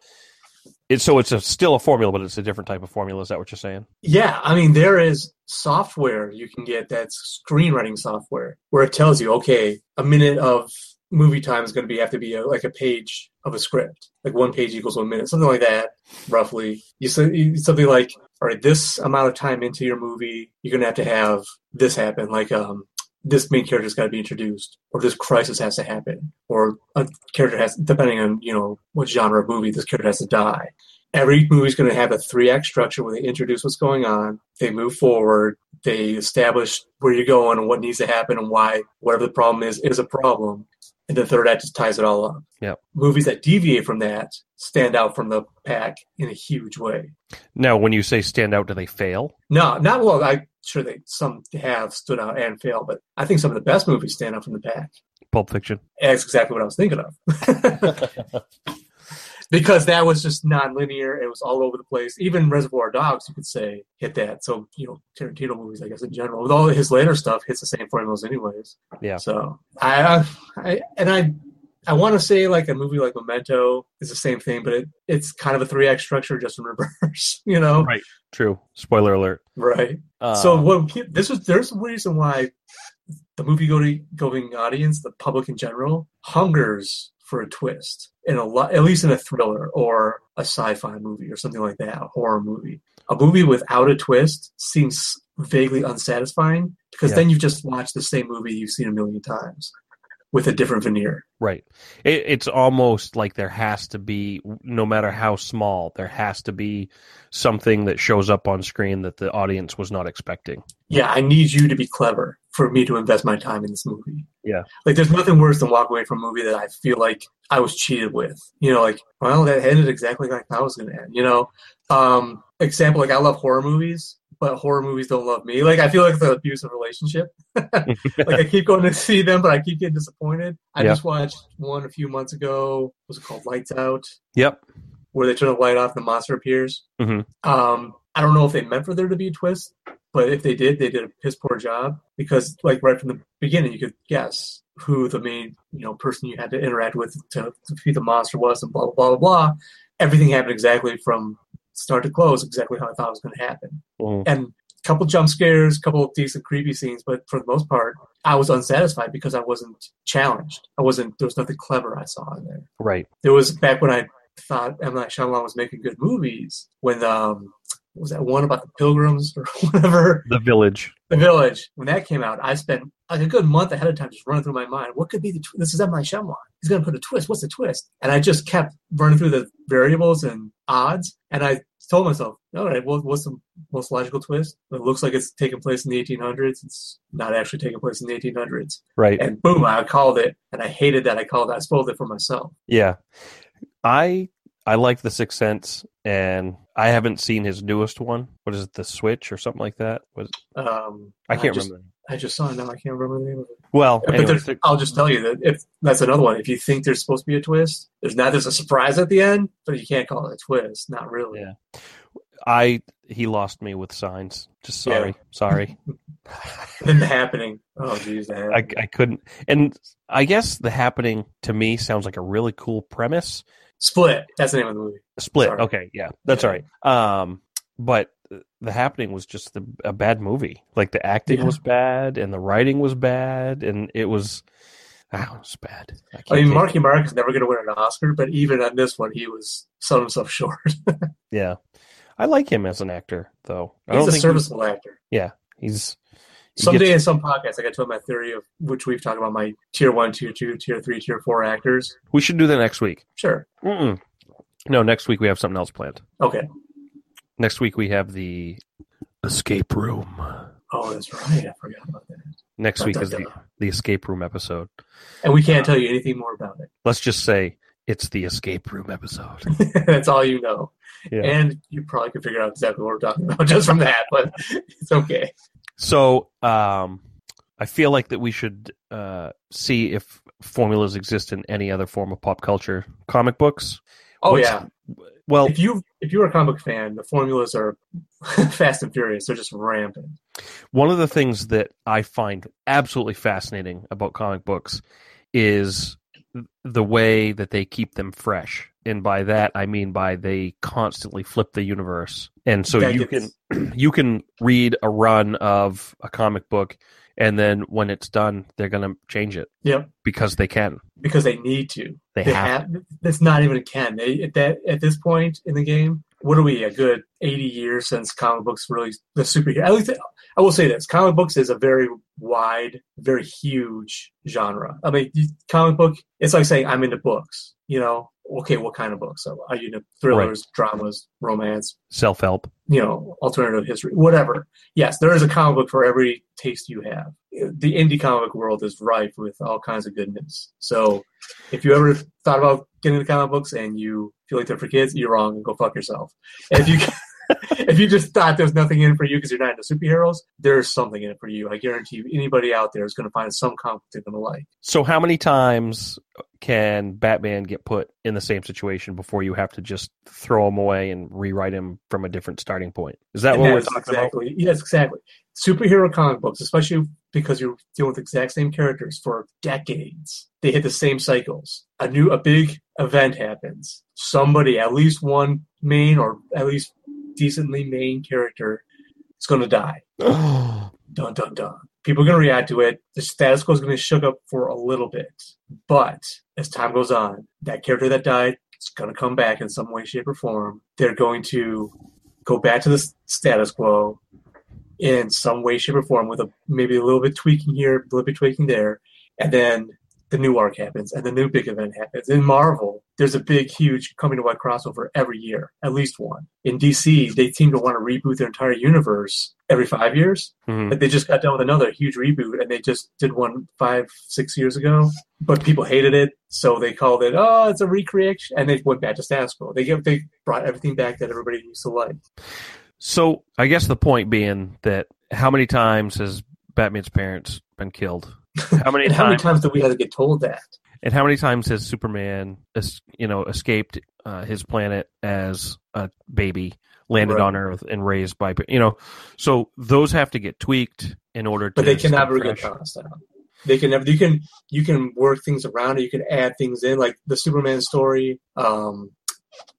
It, so it's a, still a formula, but it's a different type of formula. Is that what you're saying? Yeah, I mean, there is software you can get that's screenwriting software where it tells you, okay, a minute of movie time is going to be have to be a, like a page of a script, like one page equals one minute, something like that, roughly. You say something like, all right, this amount of time into your movie, you're going to have to have this happen, like um, this main character's got to be introduced, or this crisis has to happen, or a character has, depending on you know what genre of movie, this character has to die every movie's going to have a three act structure where they introduce what's going on, they move forward, they establish where you're going and what needs to happen and why whatever the problem is is a problem, and the third act just ties it all up. Yeah. Movies that deviate from that stand out from the pack in a huge way. Now, when you say stand out, do they fail? No, not well. I'm sure they some have stood out and failed, but I think some of the best movies stand out from the pack. Pulp Fiction. That's exactly what I was thinking of. because that was just non-linear. It was all over the place. Even Reservoir Dogs, you could say, hit that. So you know, Tarantino movies, I guess in general, with all his later stuff, hits the same formulas, anyways. Yeah. So I, I and I, I want to say like a movie like Memento is the same thing, but it, it's kind of a three-act structure just in reverse. You know, Right. True. Spoiler alert. right? Uh, so what this was there's a reason why the movie going audience, the public in general, hungers for a twist in a lot, at least in a thriller or a sci-fi movie or something like that, a horror movie. A movie without a twist seems vaguely unsatisfying because Yeah. then you've just watched the same movie you've seen a million times with a different veneer. Right. It, it's almost like there has to be, no matter how small, there has to be something that shows up on screen that the audience was not expecting. Yeah, I need you to be clever for me to invest my time in this movie. Yeah. Like, there's nothing worse than walking away from a movie that I feel like I was cheated with. You know, like, well, that ended exactly like I was going to end. You know, um, example, like I love horror movies, but horror movies don't love me. Like, I feel like it's an abusive relationship. like, I keep going to see them, but I keep getting disappointed. I just watched one a few months ago. Was it called? Lights Out Yep. where they turn the light off and the monster appears. Mhm. Um, I don't know if they meant for there to be a twist, but if they did, they did a piss poor job because, like, right from the beginning, you could guess who the main, you know, person you had to interact with to, to defeat the monster was, and blah blah blah blah blah. Everything happened exactly from start to close, exactly how I thought it was going to happen. Mhm. And a couple jump scares, a couple of decent creepy scenes, but for the most part, I was unsatisfied because I wasn't challenged. I wasn't. There was nothing clever I saw in there Right. there was back when I thought M Night Shyamalan was making good movies. When um, was that one about the pilgrims or whatever, The Village. the village? When that came out, I spent like a good month ahead of time just running through my mind. What could be the? Tw- this is M Night Shyamalan. He's gonna put a twist. What's the twist? And I just kept running through the variables and odds, and I told myself, all right, well, what's the most logical twist? It looks like it's taking place in the 1800s. It's not actually taking place in the 1800s. Right. And boom, I called it, and I hated that I called it. I spoiled it for myself. Yeah. I I like The Sixth Sense, and I haven't seen his newest one. What is it, The Switch or something like that? Was Um, I can't just, remember. I just saw it now. I can't remember the name of it. Well, But Six- I'll just tell you that if that's another one. If you think there's supposed to be a twist, there's not. There's a surprise at the end, but you can't call it a twist. Not really. Yeah. I he lost me with signs. Just Yeah. sorry, sorry. Then the happening. Oh, geez, the I. I couldn't. And I guess the happening to me sounds like a really cool premise. Split. That's the name of the movie. Split. Sorry. Okay, yeah, that's Yeah. all right. Um, but the happening was just the, a bad movie. Like the acting Yeah. was bad and the writing was bad and it was ah, it was bad. can't I mean, Marky Mark is never going to win an Oscar, but even on this one, he was selling himself short. Yeah, I like him as an actor though. I He's a serviceable actor. Yeah, he's he Someday gets- in some podcast, I got to my theory of which we've talked about my tier one, tier two, tier three, tier four actors. we should do that next week. Sure. Mm-mm. No, next week we have something else planned. Okay. Next week we have the escape room. Oh, that's right. I forgot about that. Next week is the, the escape room episode. And we can't tell you anything more about it. Let's just say it's the escape room episode. that's all you know. Yeah. And you probably could figure out exactly what we're talking about just from that, but it's okay. So um, I feel like that we should uh, see if formulas exist in any other form of pop culture. Comic books. Oh What's- yeah. Well, If you if you're a comic book fan, the formulas are fast and furious. They're just rampant. one of the things that I find absolutely fascinating about comic books is the way that they keep them fresh. And by that I mean by they constantly flip the universe. And so That you gets- can you can read a run of a comic book and then when it's done they're going to change it Yep. because they can. Because they need to. They, They have. have. That's not even a can. They at that at this point in the game. What are we? A good eighty years since comic books really the superhero. At least I will say this: comic books is a very wide, very huge genre. I mean, comic book. It's like saying I'm into books. You know, okay, what kind of books? So are you know, thrillers, dramas, romance? Self help. You know, alternative history, whatever. Yes, there is a comic book for every taste you have. The indie comic world is rife with all kinds of goodness. So, if you ever thought about getting into comic books and you feel like they're for kids, you're wrong and go fuck yourself. If you if you just thought there's nothing in it for you because you're not into superheroes, there's something in it for you. I guarantee you, anybody out there is going to find some comic they're going to like. So how many times can Batman get put in the same situation before you have to just throw him away and rewrite him from a different starting point? Is that And what we're talking about? exactly, Yes, exactly. Superhero comic books, especially because you're dealing with exact same characters for decades, they hit the same cycles. A new, a big event happens. Somebody, at least one main or at least decently main character, is going to die. Dun dun dun. People are going to react to it. The status quo is going to shook up for a little bit, but as time goes on, that character that died is going to come back in some way, shape, or form. They're going to go back to the status quo in some way, shape, or form with a maybe a little bit tweaking here, a little bit tweaking there, and then the new arc happens and the new big event happens. In Marvel, there's a big, huge coming to what crossover every year, at least one. In DC, they seem to want to reboot their entire universe every five years. Mhm. But they just got done with another huge reboot, and they just did one five, six years ago. But people hated it, so they called it, "Oh, it's a recreation," and they went back to status quo. They get, they brought everything back that everybody used to like. So I guess the point being that how many times has Batman's parents been killed? How many And how many times? times did we have to get told that? And how many times has Superman, you know, escaped uh, his planet as a baby, landed Right. on Earth, and raised by, you know, so those have to get tweaked in order to. But they can never get tossed out. They can never. You can you can work things around it. You can add things in, like the Superman story. Um,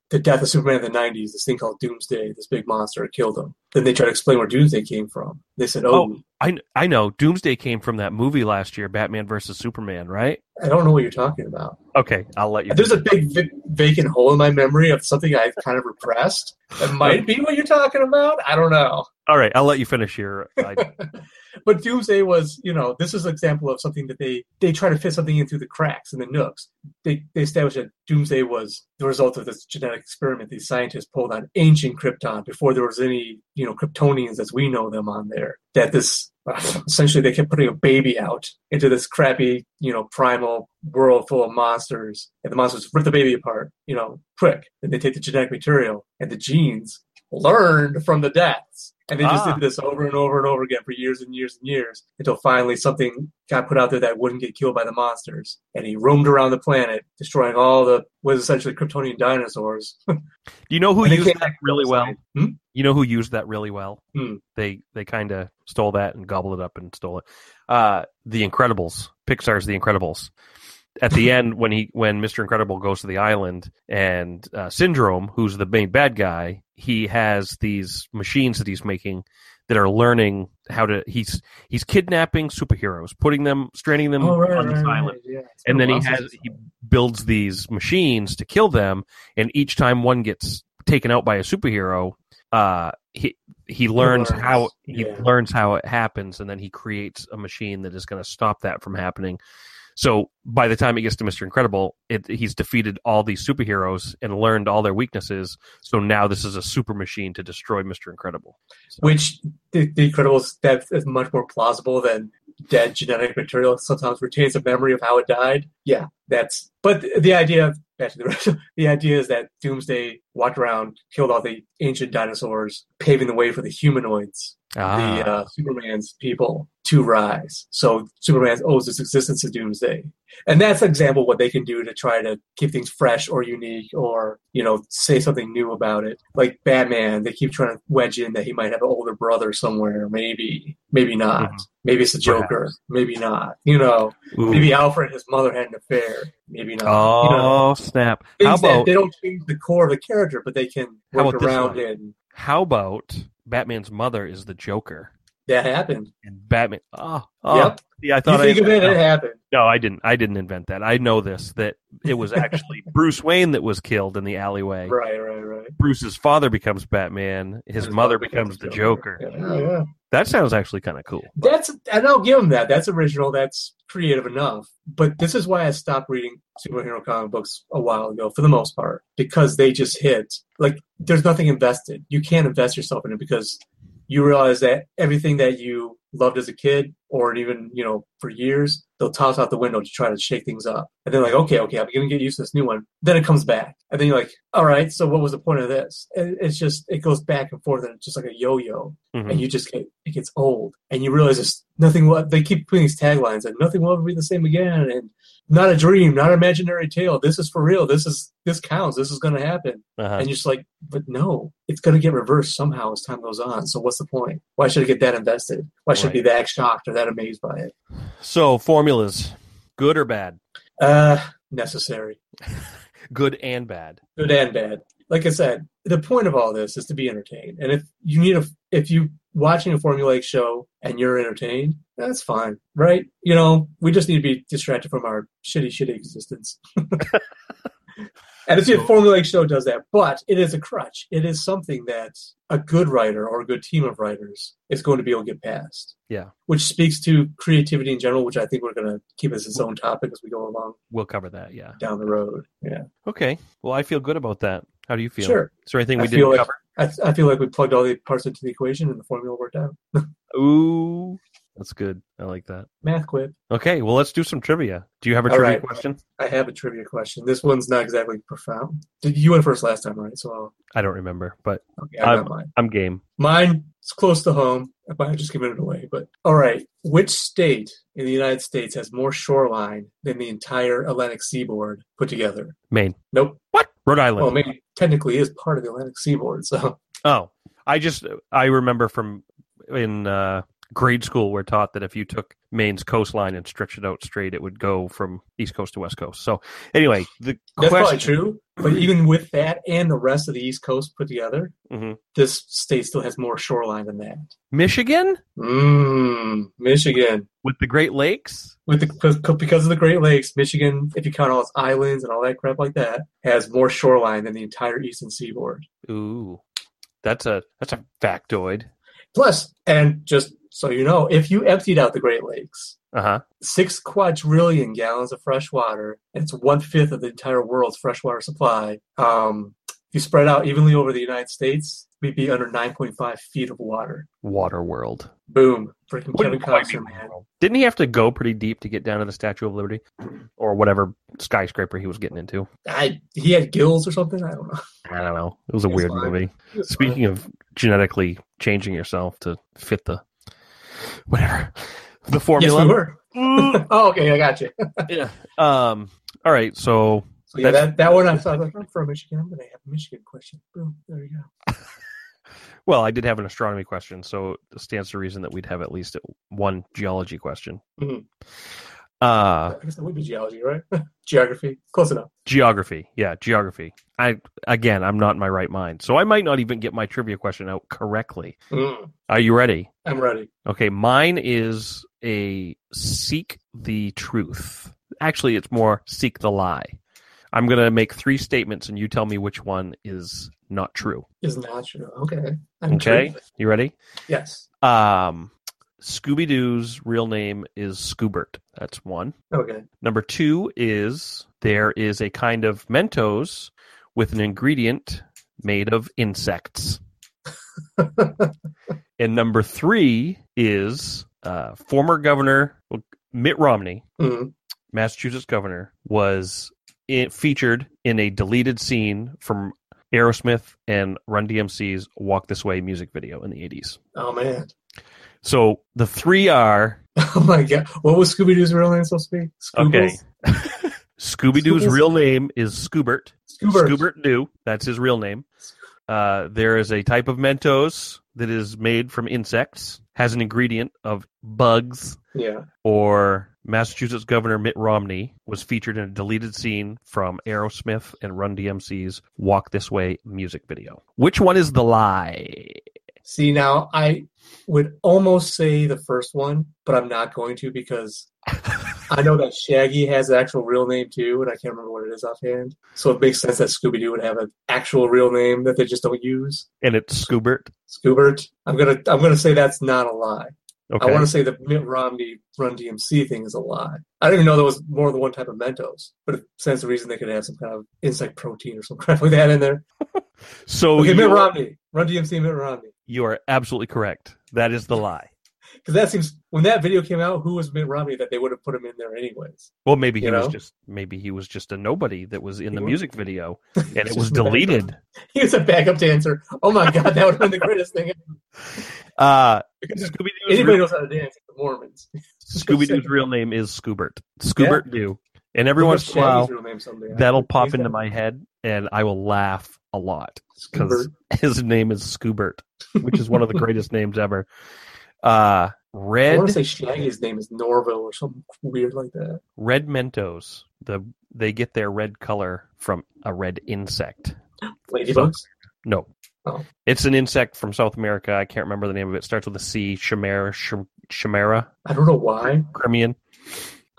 the death of Superman in the '90s. This thing called Doomsday. This big monster killed him. Then they try to explain where Doomsday came from. They said, "Oh, oh I I know Doomsday came from that movie last year, Batman versus Superman, right? I don't know what you're talking about." Okay, I'll let you. There's a big v- vacant hole in my memory of something I've kind of repressed. That might be what you're talking about. I don't know. All right, I'll let you finish your. I, but Doomsday was, you know, this is an example of something that they they try to fit something in through the cracks and the nooks. They they established that Doomsday was the result of this genetic experiment these scientists pulled on ancient Krypton before there was any, you know, Kryptonians as we know them on there. That this essentially they kept putting a baby out into this crappy, you know, primal world full of monsters, and the monsters rip the baby apart, you know, quick. Then they take the genetic material and the genes learned from the deaths. And they just Ah. did this over and over and over again for years and years and years until finally something got put out there that wouldn't get killed by the monsters. And he roamed around the planet, destroying all the was essentially Kryptonian dinosaurs. do you know who used that really well? Hmm? You know who used that really well? Hmm. They they kind of stole that and gobbled it up and stole it. Uh, the Incredibles, Pixar's The Incredibles. At the end when he when Mister Incredible goes to the island and uh, Syndrome, who's the main bad guy, he has these machines that he's making that are learning how to. He's he's kidnapping superheroes, putting them, stranding them Oh, right, on this right, right, island, yeah. And then he has he builds these machines to kill them, and each time one gets taken out by a superhero, uh, he he learns learns, how he yeah. learns how it happens, and then he creates a machine that is going to stop that from happening. So by the time it gets to Mister Incredible, it, he's defeated all these superheroes and learned all their weaknesses. So now this is a super machine to destroy Mister Incredible. So- Which the, the Incredibles that is much more plausible than dead genetic material sometimes retains a memory of how it died. Yeah, that's. But the, idea, to the the idea is that Doomsday walked around, killed all the ancient dinosaurs, paving the way for the humanoids, ah, the uh, Superman's people, to rise. So Superman owes its existence to Doomsday, and that's an example of what they can do to try to keep things fresh or unique, or you know, say something new about it. Like Batman, they keep trying to wedge in that he might have an older brother somewhere. Maybe, maybe not. Mhm. Maybe it's the Joker. Maybe not. You know, Ooh. maybe Alfred his mother had an affair. Maybe not. oh you know, snap! How about they don't change the core of the character, but they can work around it. how about Batman's mother is the Joker? That happened. And Batman. Oh, oh Yep. Yeah, I You thought think I, of it, no, it happened. no, I didn't. I didn't invent that. I know this that it was actually Bruce Wayne that was killed in the alleyway. Right, right, right. Bruce's father becomes Batman. His, mother becomes the Joker. Yeah, yeah. That sounds actually kind of cool. That's and I'll give him that. That's original. That's creative enough. But this is why I stopped reading superhero comic books a while ago, for the most part, because they just hit like there's nothing invested. You can't invest yourself in it because you realize that everything that you loved as a kid, or even you know for years, they'll toss out the window to try to shake things up. And then like, okay, okay, I'm gonna get used to this new one. Then it comes back, and then you're like, all right, so what was the point of this? And it's just it goes back and forth, and it's just like a yo-yo Mhm. and you just get it gets old, and you realize it's nothing. Will, they keep putting these taglines, and nothing will ever be the same again, and not a dream, not an imaginary tale. This is for real. This is this counts. This is going to happen, Uh-huh. and you're just like, but no, it's going to get reversed somehow as time goes on. So what's the point? Why should I get that invested? Why should I be that shocked or that amazed by it? So formulas, good or bad? Uh, necessary, Good and bad. good and bad. Like I said, the point of all this is to be entertained, and if you need a, if you watching a formulaic show and you're entertained, that's fine, right? You know, we just need to be distracted from our shitty, shitty existence. and it's a formulaic show does that, but it is a crutch. It is something that a good writer or a good team of writers is going to be able to get past. Yeah. Which speaks to creativity in general, which I think we're going to keep as its own topic as we go along We'll cover that. Yeah. down the road. Yeah, Okay. Well, I feel good about that. How do you feel? sure. Is there anything we feel didn't like- cover? I, I feel like we plugged all the parts into the equation and the formula worked out. Ooh, that's good. I like that. Math quip. Okay. Well, let's do some trivia. Do you have a All trivia right. question? I have a trivia question. This one's not exactly profound. Did you went first last time, right? So I'll, I don't remember, but okay, I I'm- I'm game. Mine is close to home. I might have just given it away, but all right. Which state in the United States has more shoreline than the entire Atlantic seaboard put together? Maine. Nope. What? Rhode Island. Well, maybe technically is part of the Atlantic seaboard. So Oh, I just I remember from in uh, grade school we're taught that if you took Maine's coastline and stretched it out straight, it would go from east coast to west coast. So anyway, the that's question, probably true. But even with that and the rest of the East Coast put together, Mhm. this state still has more shoreline than that. Michigan Mmm, Michigan. with the Great Lakes. with the because of the Great Lakes, Michigan, if you count all its islands and all that crap like that, has more shoreline than the entire eastern seaboard. Ooh, that's a that's a factoid. Plus, and just so you know, if you emptied out the Great Lakes, Uh huh. six quadrillion gallons of fresh water, it's one fifth of the entire world's freshwater supply. Um, if you spread out evenly over the United States, we'd be under 9.5 feet of water. Water World. Boom. Freaking Kevin Wouldn't quite be Costner, man. Didn't he have to go pretty deep to get down to the Statue of Liberty, or whatever skyscraper he was getting into? I, he had gills or something? I don't know. I don't know. It was a It's weird fine. movie. It's Speaking of genetically changing yourself to fit the whatever the Yes, formula. we were. oh, okay, I got you. yeah. Um. All right. So So yeah, that, that one I thought like, I'm from Michigan. but I'm gonna have a Michigan question. Boom, there you go. Well, I did have an astronomy question, so it stands to reason that we'd have at least one geology question. Mhm. Uh, I guess that would be geology, right? Geography. Close enough. geography. Yeah, geography. I again, I'm not in my right mind, so I might not even get my trivia question out correctly. Mm, Are you ready? I'm ready. Okay, mine is a seek the truth. Actually, it's more seek the lie. I'm going to make three statements and you tell me which one is not true. Is not true. Okay. I'm Okay? You ready? Yes. Um Scooby Doo's real name is Scoobert. That's one. Okay. Number two is there is a kind of Mentos with an ingredient made of insects. and number three is uh, former governor well, Mitt Romney, Mm. Massachusetts governor, was featured in a deleted scene from Aerosmith and Run DMC's "Walk This Way" music video in the '80s. Oh man. So the three are Oh my god. What was Scooby Doo's real name supposed to be? Okay. Scooby Doo's real name is Scoobert. Scoobert. Scoobert Doo. That's his real name. Uh, there is a type of Mentos that is made from insects, has an ingredient of bugs, Yeah. or Massachusetts Governor Mitt Romney was featured in a deleted scene from Aerosmith and Run DMC's Walk This Way music video. Which one is the lie? See now I would almost say the first one, but I'm not going to because I know that Shaggy has an actual real name too, and I can't remember what it is offhand. So it makes sense that Scooby Doo would have an actual real name that they just don't use. And it's Scoobert. Scoobert. I'm gonna I'm gonna say that's not a lie. Okay. I want to say the Mitt Romney Run DMC thing is a lie. I didn't even know there was more than one type of Mentos, but it stands to reason they could have some kind of insect protein or some crap like that in there. so Okay, Mitt Romney, Run DMC, Mitt Romney. you are absolutely correct. That is the lie. Because that seems when that video came out, who was Mitt Romney that they would have put him in there anyways? Well, maybe he You was know? just maybe he was just a nobody that was in He the was- music video and it was in the background. deleted. He was a backup dancer. Oh my god, that would have been the greatest thing. ever. Uh, Because Scooby Doo's anybody real, knows how to dance, the Mormons. Scooby Doo's real name is Scoobert. Scoobert Doo. And every Look once in a while, Shaggy's real name someday. that'll pop got into my head, and I will laugh a lot because his name is Scoobert, which is one of the greatest names ever. Uh, red. I want to say Shaggy's name is Norville or something weird like that. red Mentos. The they get their red color from a red insect. Ladybugs. No. Oh. It's an insect from South America. I can't remember the name of it. It starts with a C. Chimera. Chim- Chimera. I don't know why. Crimean.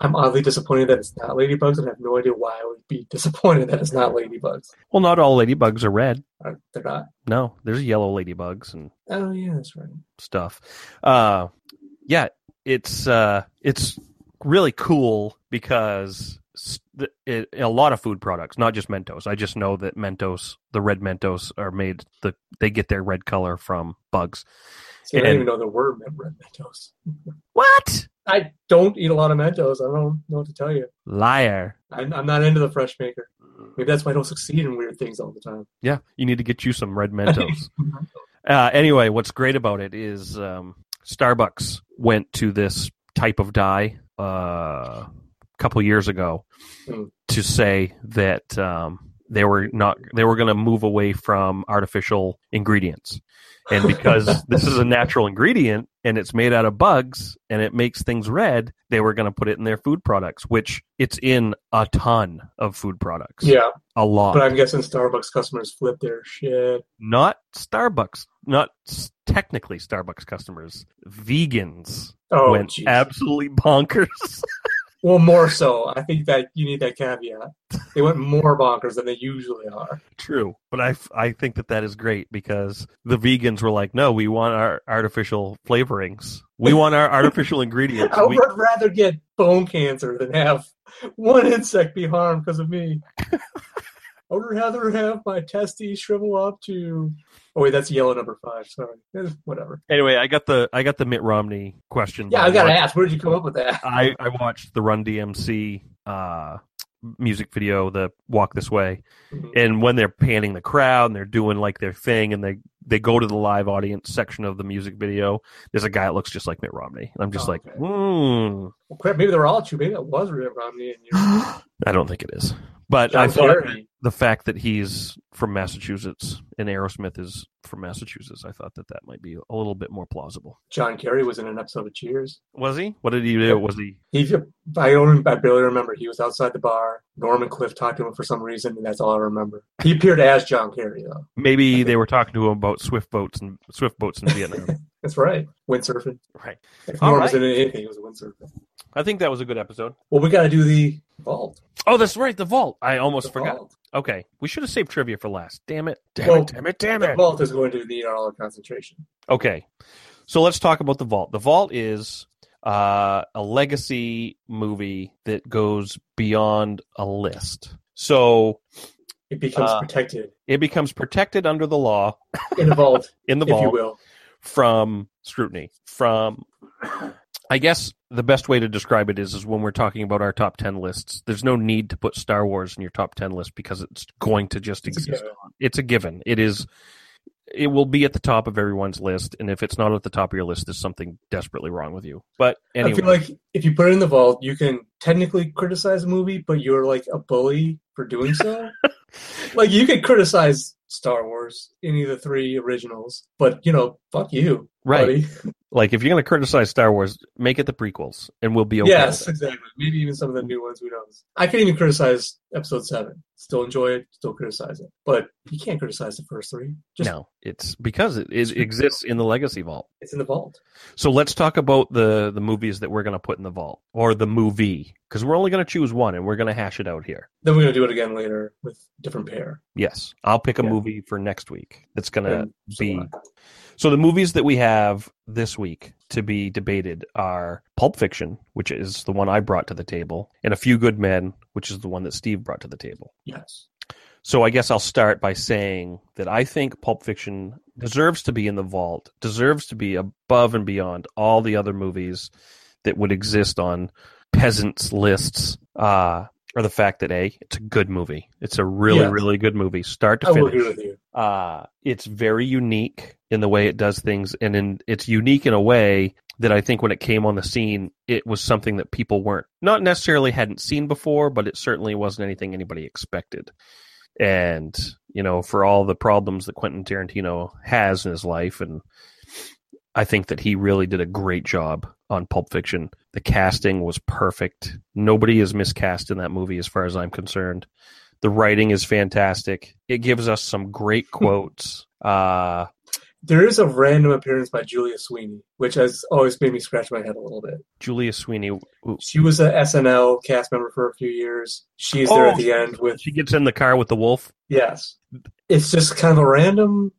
I'm oddly disappointed that it's not ladybugs, and I have no idea why I would be disappointed that it's not ladybugs. Well, not all ladybugs are red. Uh, They're not. No, there's yellow ladybugs and Oh yeah, that's right. stuff. Uh, yeah, it's uh, it's really cool because it, a lot of food products, not just Mentos. I just know that Mentos, the red Mentos, are made the they get their red color from bugs. See, I didn't And- even know there were red Mentos. What I don't eat a lot of Mentos. I don't know what to tell you. liar? I'm, I'm not into the fresh maker. Maybe that's why I don't succeed in weird things all the time. Yeah, you need to get you some red Mentos. Uh, anyway, what's great about it is um, Starbucks went to this type of dye uh, a couple years ago Hmm. to say that um, they were not they were going to move away from artificial ingredients, and because this is a natural ingredient and it's made out of bugs and it makes things red, they were going to put it in their food products, which it's in a ton of food products. yeah, a lot but I'm guessing Starbucks customers flip their shit. not Starbucks, not technically Starbucks customers, vegans Oh, went jeez. absolutely bonkers. well, more so. I think that you need that caveat. They went more bonkers than they usually are. True, but I, I think that that is great because the vegans were like, no, we want our artificial flavorings. We want our artificial ingredients. I We, would rather get bone cancer than have one insect be harmed because of me. I would rather have my testes shrivel up to. Oh wait, that's yellow number five. Sorry, Eh, whatever. anyway, I got the I got the Mitt Romney question. Yeah, I gotta ask, where did you come up with that? I, I watched the Run DMC uh, music video, the Walk This Way, Mhm. and when they're panning the crowd and they're doing like their thing and they they go to the live audience section of the music video there's a guy that looks just like mitt romney and i'm just Oh, like okay. hmm Well, maybe they're all true. Maybe that was Mitt Romney and you. i don't think it is but John i thought the fact that he's from Massachusetts and Aerosmith is from Massachusetts, I thought that that might be a little bit more plausible. John Kerry was in an episode of Cheers. Was he? What did he do? Was he? He, I don't, I barely remember. He was outside the bar. Norm and Cliff talked to him for some reason, and that's all I remember. He appeared as John Kerry, though. Maybe they were talking to him about swift boats and swift boats in Vietnam. That's right. Windsurfing. right. If Norm was right. in anything, it was windsurfing. I think that was a good episode. Well, we got to do the vault. Oh, that's right. The vault. I almost The forgot. vault. Okay, we should have saved trivia for last. Damn it! Damn Well, it! Damn it! Damn The it! vault is going to need all our concentration. Okay, so let's talk about the vault. The vault is uh, a legacy movie that goes beyond a list. So It becomes Uh, protected it becomes protected under the law in a vault, in the vault. if you will. From scrutiny. From, I guess the best way to describe it is is when we're talking about our top ten lists. There's no need to put Star Wars in your top ten list because it's going to just It's exist. given. It's a given. It is. It will be at the top of everyone's list, and if it's not at the top of your list, there's something desperately wrong with you. But anyway, I feel like if you put it in the vault, you can technically criticize a movie, but you're like a bully for doing so. like you could criticize Star Wars, any of the three originals, but you know, fuck you, right? buddy. Like if you're going to criticize Star Wars, make it the prequels, and we'll be okay. yes, exactly. Maybe even some of the new ones. Who knows? I can even criticize Episode Seven. Still enjoy it. Still criticize it. But you can't criticize the first three. Just no, it's because it, it exists in the legacy vault. it's in the vault. So let's talk about the the movies that we're going to put in the vault, or the movie, because we're only going to choose one, and we're going to hash it out here. Then we're gonna do it again later with different pair. Yes, I'll pick a Yeah. movie for next week. That's going to And so be on. So. The movies that we have this week to be debated are Pulp Fiction, which is the one I brought to the table, and A Few Good Men, which is the one that Steve brought to the table. yes. So I guess I'll start by saying that I think Pulp Fiction deserves to be in the vault, deserves to be above and beyond all the other movies that would exist on peasants lists. Uh, or the fact that a it's a good movie. It's a really Yes. really good movie, start to I finish. agree with you. Uh, it's very unique in the way it does things, and in, it's unique in a way that I think when it came on the scene, it was something that people weren't not necessarily hadn't seen before, but it certainly wasn't anything anybody expected. And you know, for all the problems that Quentin Tarantino has in his life, and I think that he really did a great job on Pulp Fiction. The casting was perfect. Nobody is miscast in that movie, as far as I'm concerned. The writing is fantastic. It gives us some great quotes. Uh, There is a random appearance by Julia Sweeney, which has always made me scratch my head a little bit. Julia Sweeney, who- She was a SNL cast member for a few years. She's there Oh, at the end with she gets in the car with the wolf. yes. It's just kind of a random.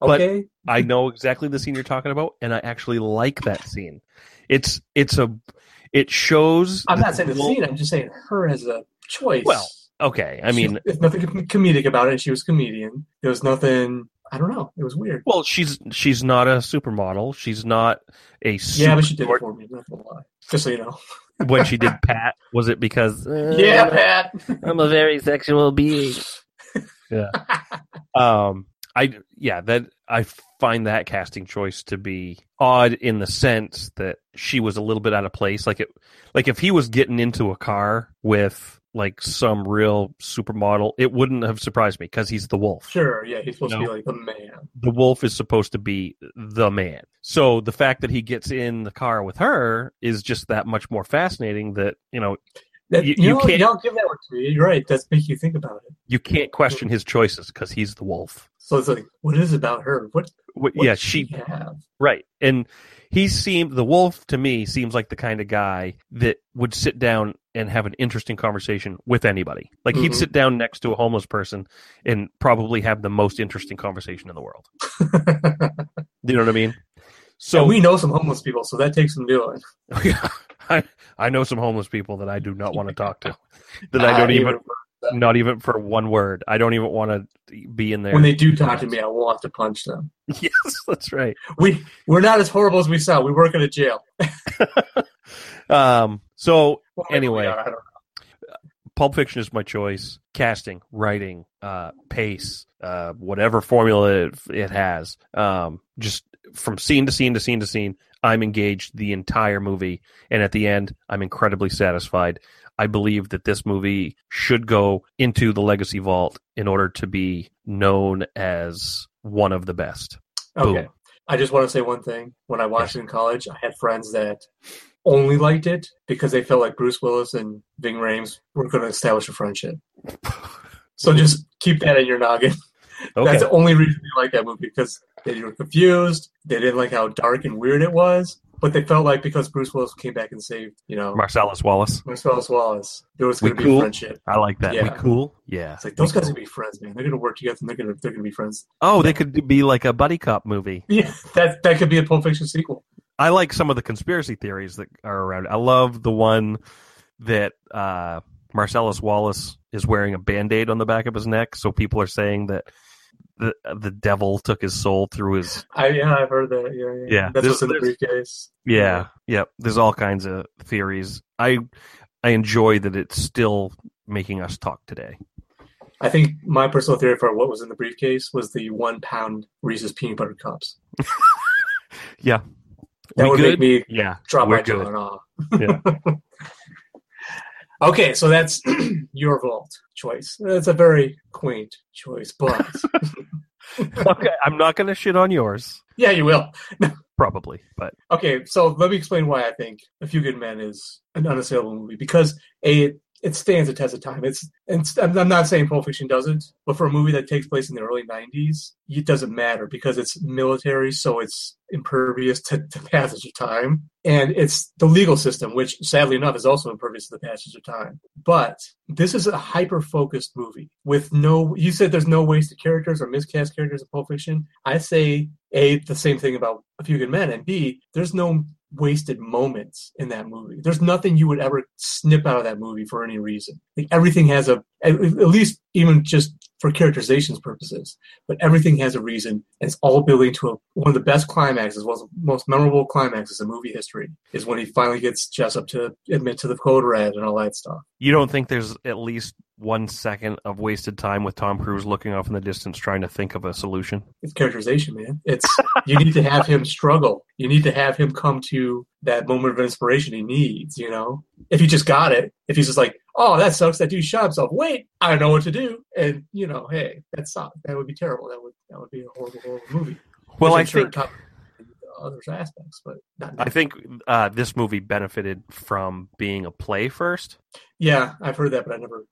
But- Okay, I know exactly the scene you're talking about, and I actually like that scene. It's it's a it shows. I'm not saying the wolf- scene. I'm just saying her as a choice. Well, Okay, I mean, She- nothing comedic about it. She was a comedian. There was nothing. I don't know. It was weird. well, she's she's not a supermodel. She's not a super yeah, but she did it for me. Not gonna lie. Just so you know. when she did Pat. Was it because uh, Yeah, Pat. I'm a very sexual being. Yeah. um I yeah, that I find that casting choice to be odd in the sense that she was a little bit out of place. Like it like if he was getting into a car with like some real supermodel, it wouldn't have surprised me because he's the wolf. Sure. Yeah, he's supposed to be like the man. The wolf is supposed to be the man. So the fact that he gets in the car with her is just that much more fascinating that, you know, That, You- you, you know, can't- I'll give that one to you. You're right. That's make you think about it. you can't question his choices because he's the wolf. So it's like, what is it about her? What? What, yeah, she have. right, and he seemed the wolf to me seems like the kind of guy that would sit down and have an interesting conversation with anybody. Like he'd Mhm. sit down next to a homeless person and probably have the most interesting conversation in the world. You know what I mean? so So we know some homeless people, so that takes some doing. I I know some homeless people that I do not want to talk to. That I don't Uh, even not even for one word. I don't even want to be in there. When they do talk to me, I want to punch them. yes, that's right. We we're not as horrible as we sound. We work in a jail. Um. So Well, Anyway. are, I don't know. Pulp Fiction is my choice. Casting, writing, uh, pace, uh, whatever formula it, it has. Um, just from scene to scene to scene to scene, I'm engaged the entire movie, and at the end, I'm incredibly satisfied. I believe that this movie should go into the legacy vault in order to be known as one of the best. Okay. Boom. I just want to say one thing. When I watched it in college, I had friends that only liked it because they felt like Bruce Willis and Ving Rhames were going to establish a friendship. So just keep that in your noggin. Okay. That's the only reason they liked that movie because they were confused. They didn't like how dark and weird it was, but they felt like because Bruce Willis came back and saved, you know, Marcellus Wallace. Marcellus Wallace, there was going to be cool? friendship. I like that. We Yeah. cool? Yeah. It's like those guys are going to be friends, man. They're going to work together. and They're going to they're to be friends. Oh, they could be like a buddy cop movie. Yeah, that that could be a Pulp Fiction sequel. I like some of the conspiracy theories that are around. I love the one that uh, Marcellus Wallace is wearing a band aid on the back of his neck. So people are saying that the the devil took his soul through his. I yeah, I've heard that. Yeah, yeah. Yeah, That's what's in the briefcase. Yeah, yep. There's all kinds of theories. I I enjoy that it's still making us talk today. I think my personal theory for what was in the briefcase was the one pound Reese's peanut butter cups. Yeah, That We would good? make me yeah. drop my jaw in awe. Yeah. okay, so that's your vault choice. That's a very quaint choice, but okay, I'm not going to shit on yours, yeah, you will. probably, but Okay, so let me explain why I think A Few Good Men is an unassailable movie because a it, it stands the test of time. It's, I'm I'm not saying Pulp Fiction doesn't, but for a movie that takes place in the early '90s, it doesn't matter because it's military, so it's impervious to the passage of time, and it's the legal system, which sadly enough is also impervious to the passage of time. But this is a hyper focused movie with no. You said there's no wasted characters or miscast characters in Pulp Fiction. I say a the same thing about A Few Good Men, and b there's no wasted moments in that movie. There's nothing you would ever snip out of that movie for any reason. Like everything has a at at least even just for characterizations purposes, but everything has a reason, and it's all building to a, one of the best climaxes, one of the most memorable climaxes in movie history, is when he finally gets Jessup to admit to the code red and all that stuff. you don't think there's at least one second of wasted time with Tom Cruise looking off in the distance trying to think of a solution? It's characterization, man. It's you need to have him struggle. You need to have him come to that moment of inspiration he needs. You know, if he just got it, if he's just like, "Oh, that sucks," that dude shot himself. Wait, I know what to do, and you know, hey, that sucks. That would be terrible. That would that would be a horrible, horrible movie. Well, I sure think top other aspects, but not. I think uh, this movie benefited from being a play first. yeah, I've heard that, but I never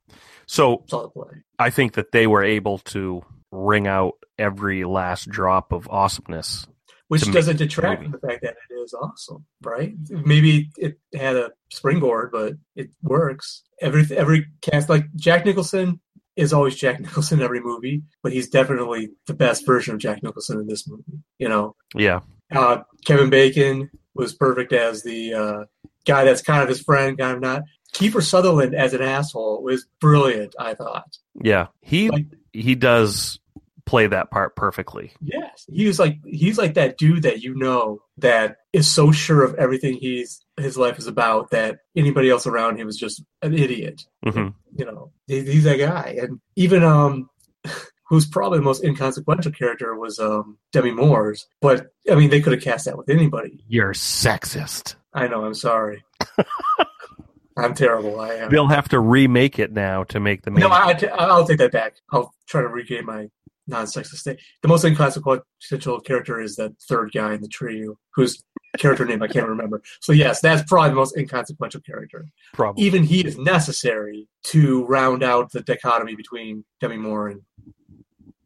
So saw the play. I think that they were able to wring out every last drop of awesomeness. Which doesn't detract from the fact that it is awesome, right? Maybe it had a springboard, but it works. Every every cast, like Jack Nicholson, is always Jack Nicholson in every movie, but he's definitely the best version of Jack Nicholson in this movie. You know, Yeah, uh, Kevin Bacon was perfect as the uh, guy that's kind of his friend, kind of not. Kiefer Sutherland as an asshole was brilliant. I thought. yeah. He Like- he does play that part perfectly. Yes, he's like he's like that dude that you know that is so sure of everything he's his life is about that anybody else around him is just an idiot. hmm You know, he, he's that guy, and even um, who's probably the most inconsequential character was um Demi Moore's. But I mean, they could have cast that with anybody. You're sexist. I know. I'm sorry. I'm terrible. I am. They'll have to remake it now to make the main. No, I, I'll take that back. I'll try to regain my non-sexist state. The most inconsequential character is that third guy in the trio, whose character name I can't remember. So yes, that's probably the most inconsequential character. probably. Even he is necessary to round out the dichotomy between Demi Moore and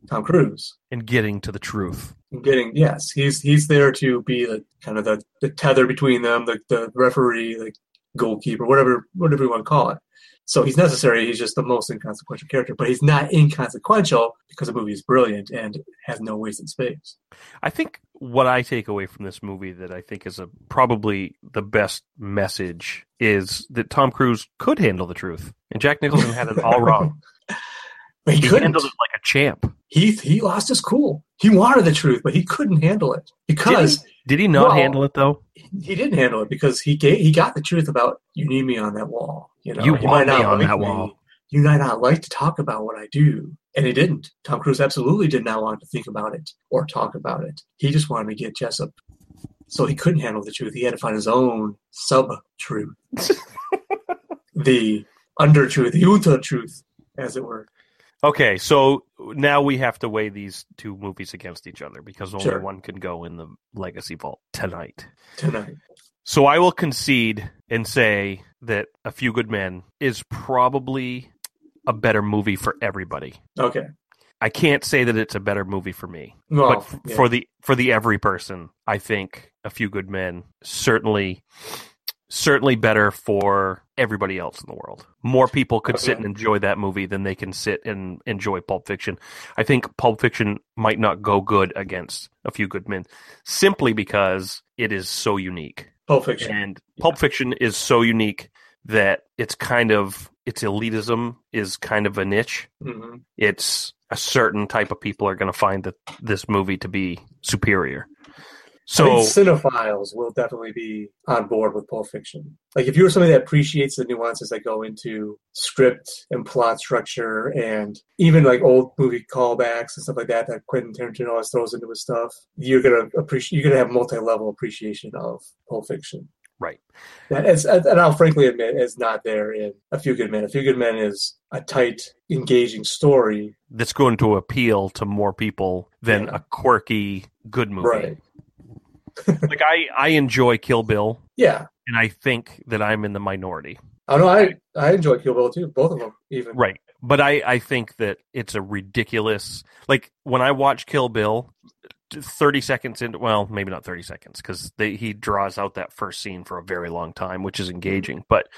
Tom Cruise. and getting to the truth. And getting yes, he's he's there to be the kind of the, the tether between them, the, the referee, the goalkeeper, whatever whatever you want to call it. So he's necessary. He's just the most inconsequential character, but he's not inconsequential because the movie is brilliant and has no wasted space. I think what I take away from this movie that I think is a probably the best message is that Tom Cruise could handle the truth, and Jack Nicholson had it all wrong. But he He couldn't. handled it like a champ. He he lost his cool. He wanted the truth, but he couldn't handle it because Did he not Well- handle it though? He didn't handle it because he gave, he got the truth about you need me on that wall. You know, You might not on like that me. wall. You might not like to talk about what I do, and he didn't. Tom Cruise absolutely did not want to think about it or talk about it. He just wanted to get Jessup, so he couldn't handle the truth. He had to find his own sub truth. the under truth, the ultra truth, as it were. Okay, so now we have to weigh these two movies against each other because only Sure. one can go in the Legacy Vault tonight. tonight. So I will concede and say that A Few Good Men is probably a better movie for everybody. Okay. I can't say that it's a better movie for me, Well, but f- yeah. for the for the every person, I think A Few Good Men certainly certainly better for everybody else in the world. More people could sit and enjoy that movie than they can sit and enjoy Pulp Fiction. I think Pulp Fiction might not go good against A Few Good Men simply because it is so unique. Pulp Fiction. And Pulp Fiction is so unique that it's kind of its elitism is kind of a niche. hmm It's a certain type of people are going to find that this movie to be superior. So cinephiles will definitely be on board with Pulp Fiction. Like if you're somebody that appreciates the nuances that go into script and plot structure, and even like old movie callbacks and stuff like that that Quentin Tarantino always throws into his stuff, you're gonna appreciate. You're gonna have multi-level appreciation of Pulp Fiction. right. That is, and I'll frankly admit, is not there in A Few Good Men. A Few Good Men is a tight, engaging story. That's going to appeal to more people than Yeah. a quirky good movie. Right. Like I I enjoy Kill Bill Yeah. and I think that I'm in the minority. Oh, I know. I I enjoy Kill Bill too. Both of them, even. Right. But I, I think that it's a ridiculous like when I watch Kill Bill, thirty seconds into well, maybe not thirty seconds because he draws out that first scene for a very long time, which is engaging. But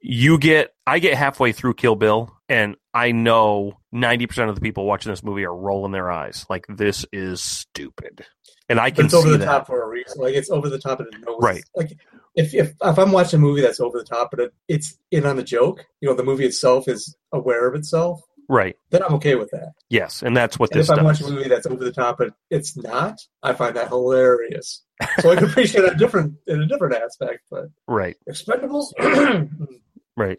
you get I get halfway through Kill Bill and I know ninety percent of the people watching this movie are rolling their eyes like this is stupid, and I can it's over the that. top for a reason. Like it's over the top and it knows. Right. Like if if if I'm watching a movie that's over the top, but it, it's in on the joke, you know, the movie itself is aware of itself, Right. then I'm okay with that. Yes, and that's what And this if I'm does. watching a movie that's over the top, but it's not, I find that hilarious. So I can appreciate a different in a different aspect, but Right. Expendables. Right.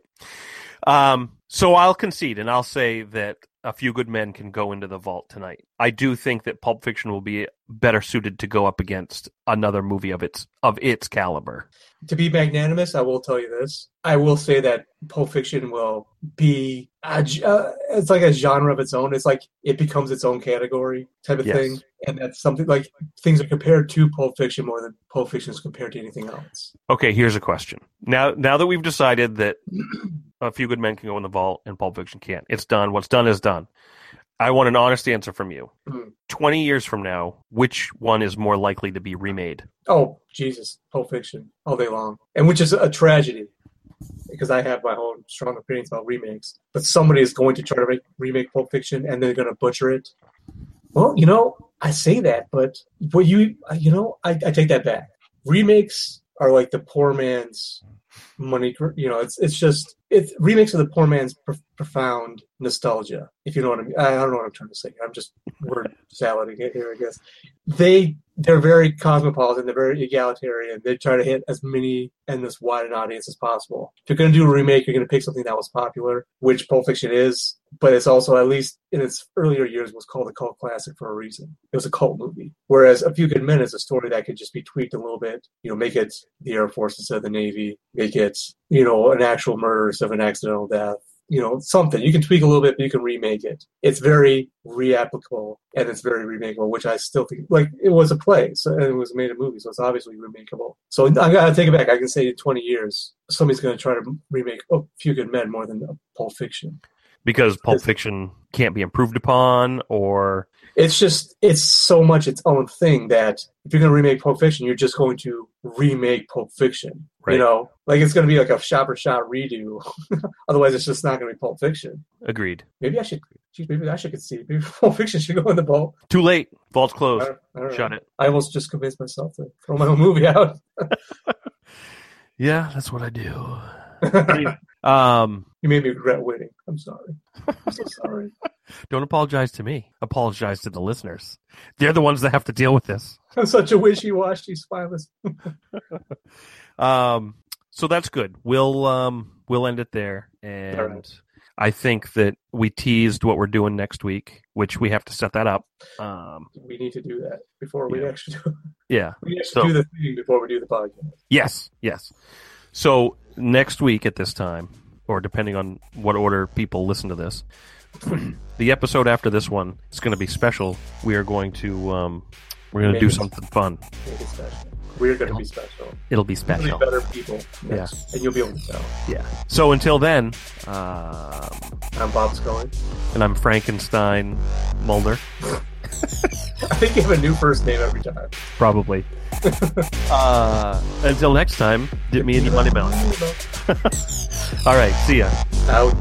Um, so I'll concede and I'll say that a few good men can go into the vault tonight. I do think that Pulp Fiction will be better suited to go up against another movie of its of its caliber. to be magnanimous, I will tell you this. I will say that Pulp Fiction will be a, uh, it's like a genre of its own. It's like it becomes its own category type of Yes. thing, and that's something like things are compared to Pulp Fiction more than Pulp Fiction is compared to anything else. Okay, here's a question. Now now that we've decided that a few good men can go in the vault and Pulp Fiction can't. It's done. What's done is done. I want an honest answer from you. Mhm. 20 years from now, which one is more likely to be remade? Oh Jesus, Pulp Fiction all day long, and which is a tragedy because I have my own strong opinions about remakes. But somebody is going to try to make, remake Pulp Fiction, and they're going to butcher it. Well, you know, I say that, but what you you know, I, I take that back. Remakes are like the poor man's money. You know, it's it's just it's remix of the poor man's pro- profound nostalgia. If you know what I mean, I don't know what I'm trying to say. I'm just word salading it here, I guess. They they're very cosmopolitan. They're very egalitarian. They try to hit as many and as wide an audience as possible. If you're going to do a remake, you're going to pick something that was popular, which Pulp Fiction is. But it's also, at least in its earlier years, was called a cult classic for a reason. It was a cult movie. Whereas A Few Good Men is a story that could just be tweaked a little bit. You know, make it the Air Force instead of the Navy. Make it, you know, an actual murder instead of an accidental death you know, something. You can tweak a little bit, but you can remake it. It's very reapplicable and it's very remakeable, which I still think like it was a play, so and it was made a movie, so it's obviously remakeable. So I gotta take it back. I can say in 20 years, somebody's going to try to remake A Few Good Men more than Pulp Fiction. Because Pulp Fiction can't be improved upon or It's just it's so much its own thing that if you're going to remake Pulp Fiction, you're just going to remake Pulp Fiction. Right. You know, like it's going to be like a shot for shot redo. Otherwise, it's just not going to be Pulp Fiction. agreed. Maybe I should. Geez, maybe I should concede. Maybe Pulp Fiction should go in the bowl. Too late. Vault's I closed. don't, I don't Shut know. it. I almost just convinced myself to throw my own movie out. Yeah, that's what I do. Um, you made me regret winning. I'm sorry. I'm so sorry. don't apologize to me. Apologize to the listeners. They're the ones that have to deal with this. I'm such a wishy-washy spineless. Um, so that's good. We'll um we'll end it there, and right. I think that we teased what we're doing next week, which we have to set that up. Um, We need to do that before we Yeah. actually do. yeah. We need to So- do the thing before we do the podcast. Yes. Yes. So next week at this time, or depending on what order people listen to this. the episode after this one is going to be special. We are going to um, we're going to do something fun. Make it special. We're going to be special. It'll be special. be better people. Yeah. And you'll be able to tell. Yeah. So until then, um, I'm Bob Scully. and I'm Frankenstein Mulder, I think you have a new first name every time. probably. uh, until next time, dip me in your money belt. All right. See ya. Out.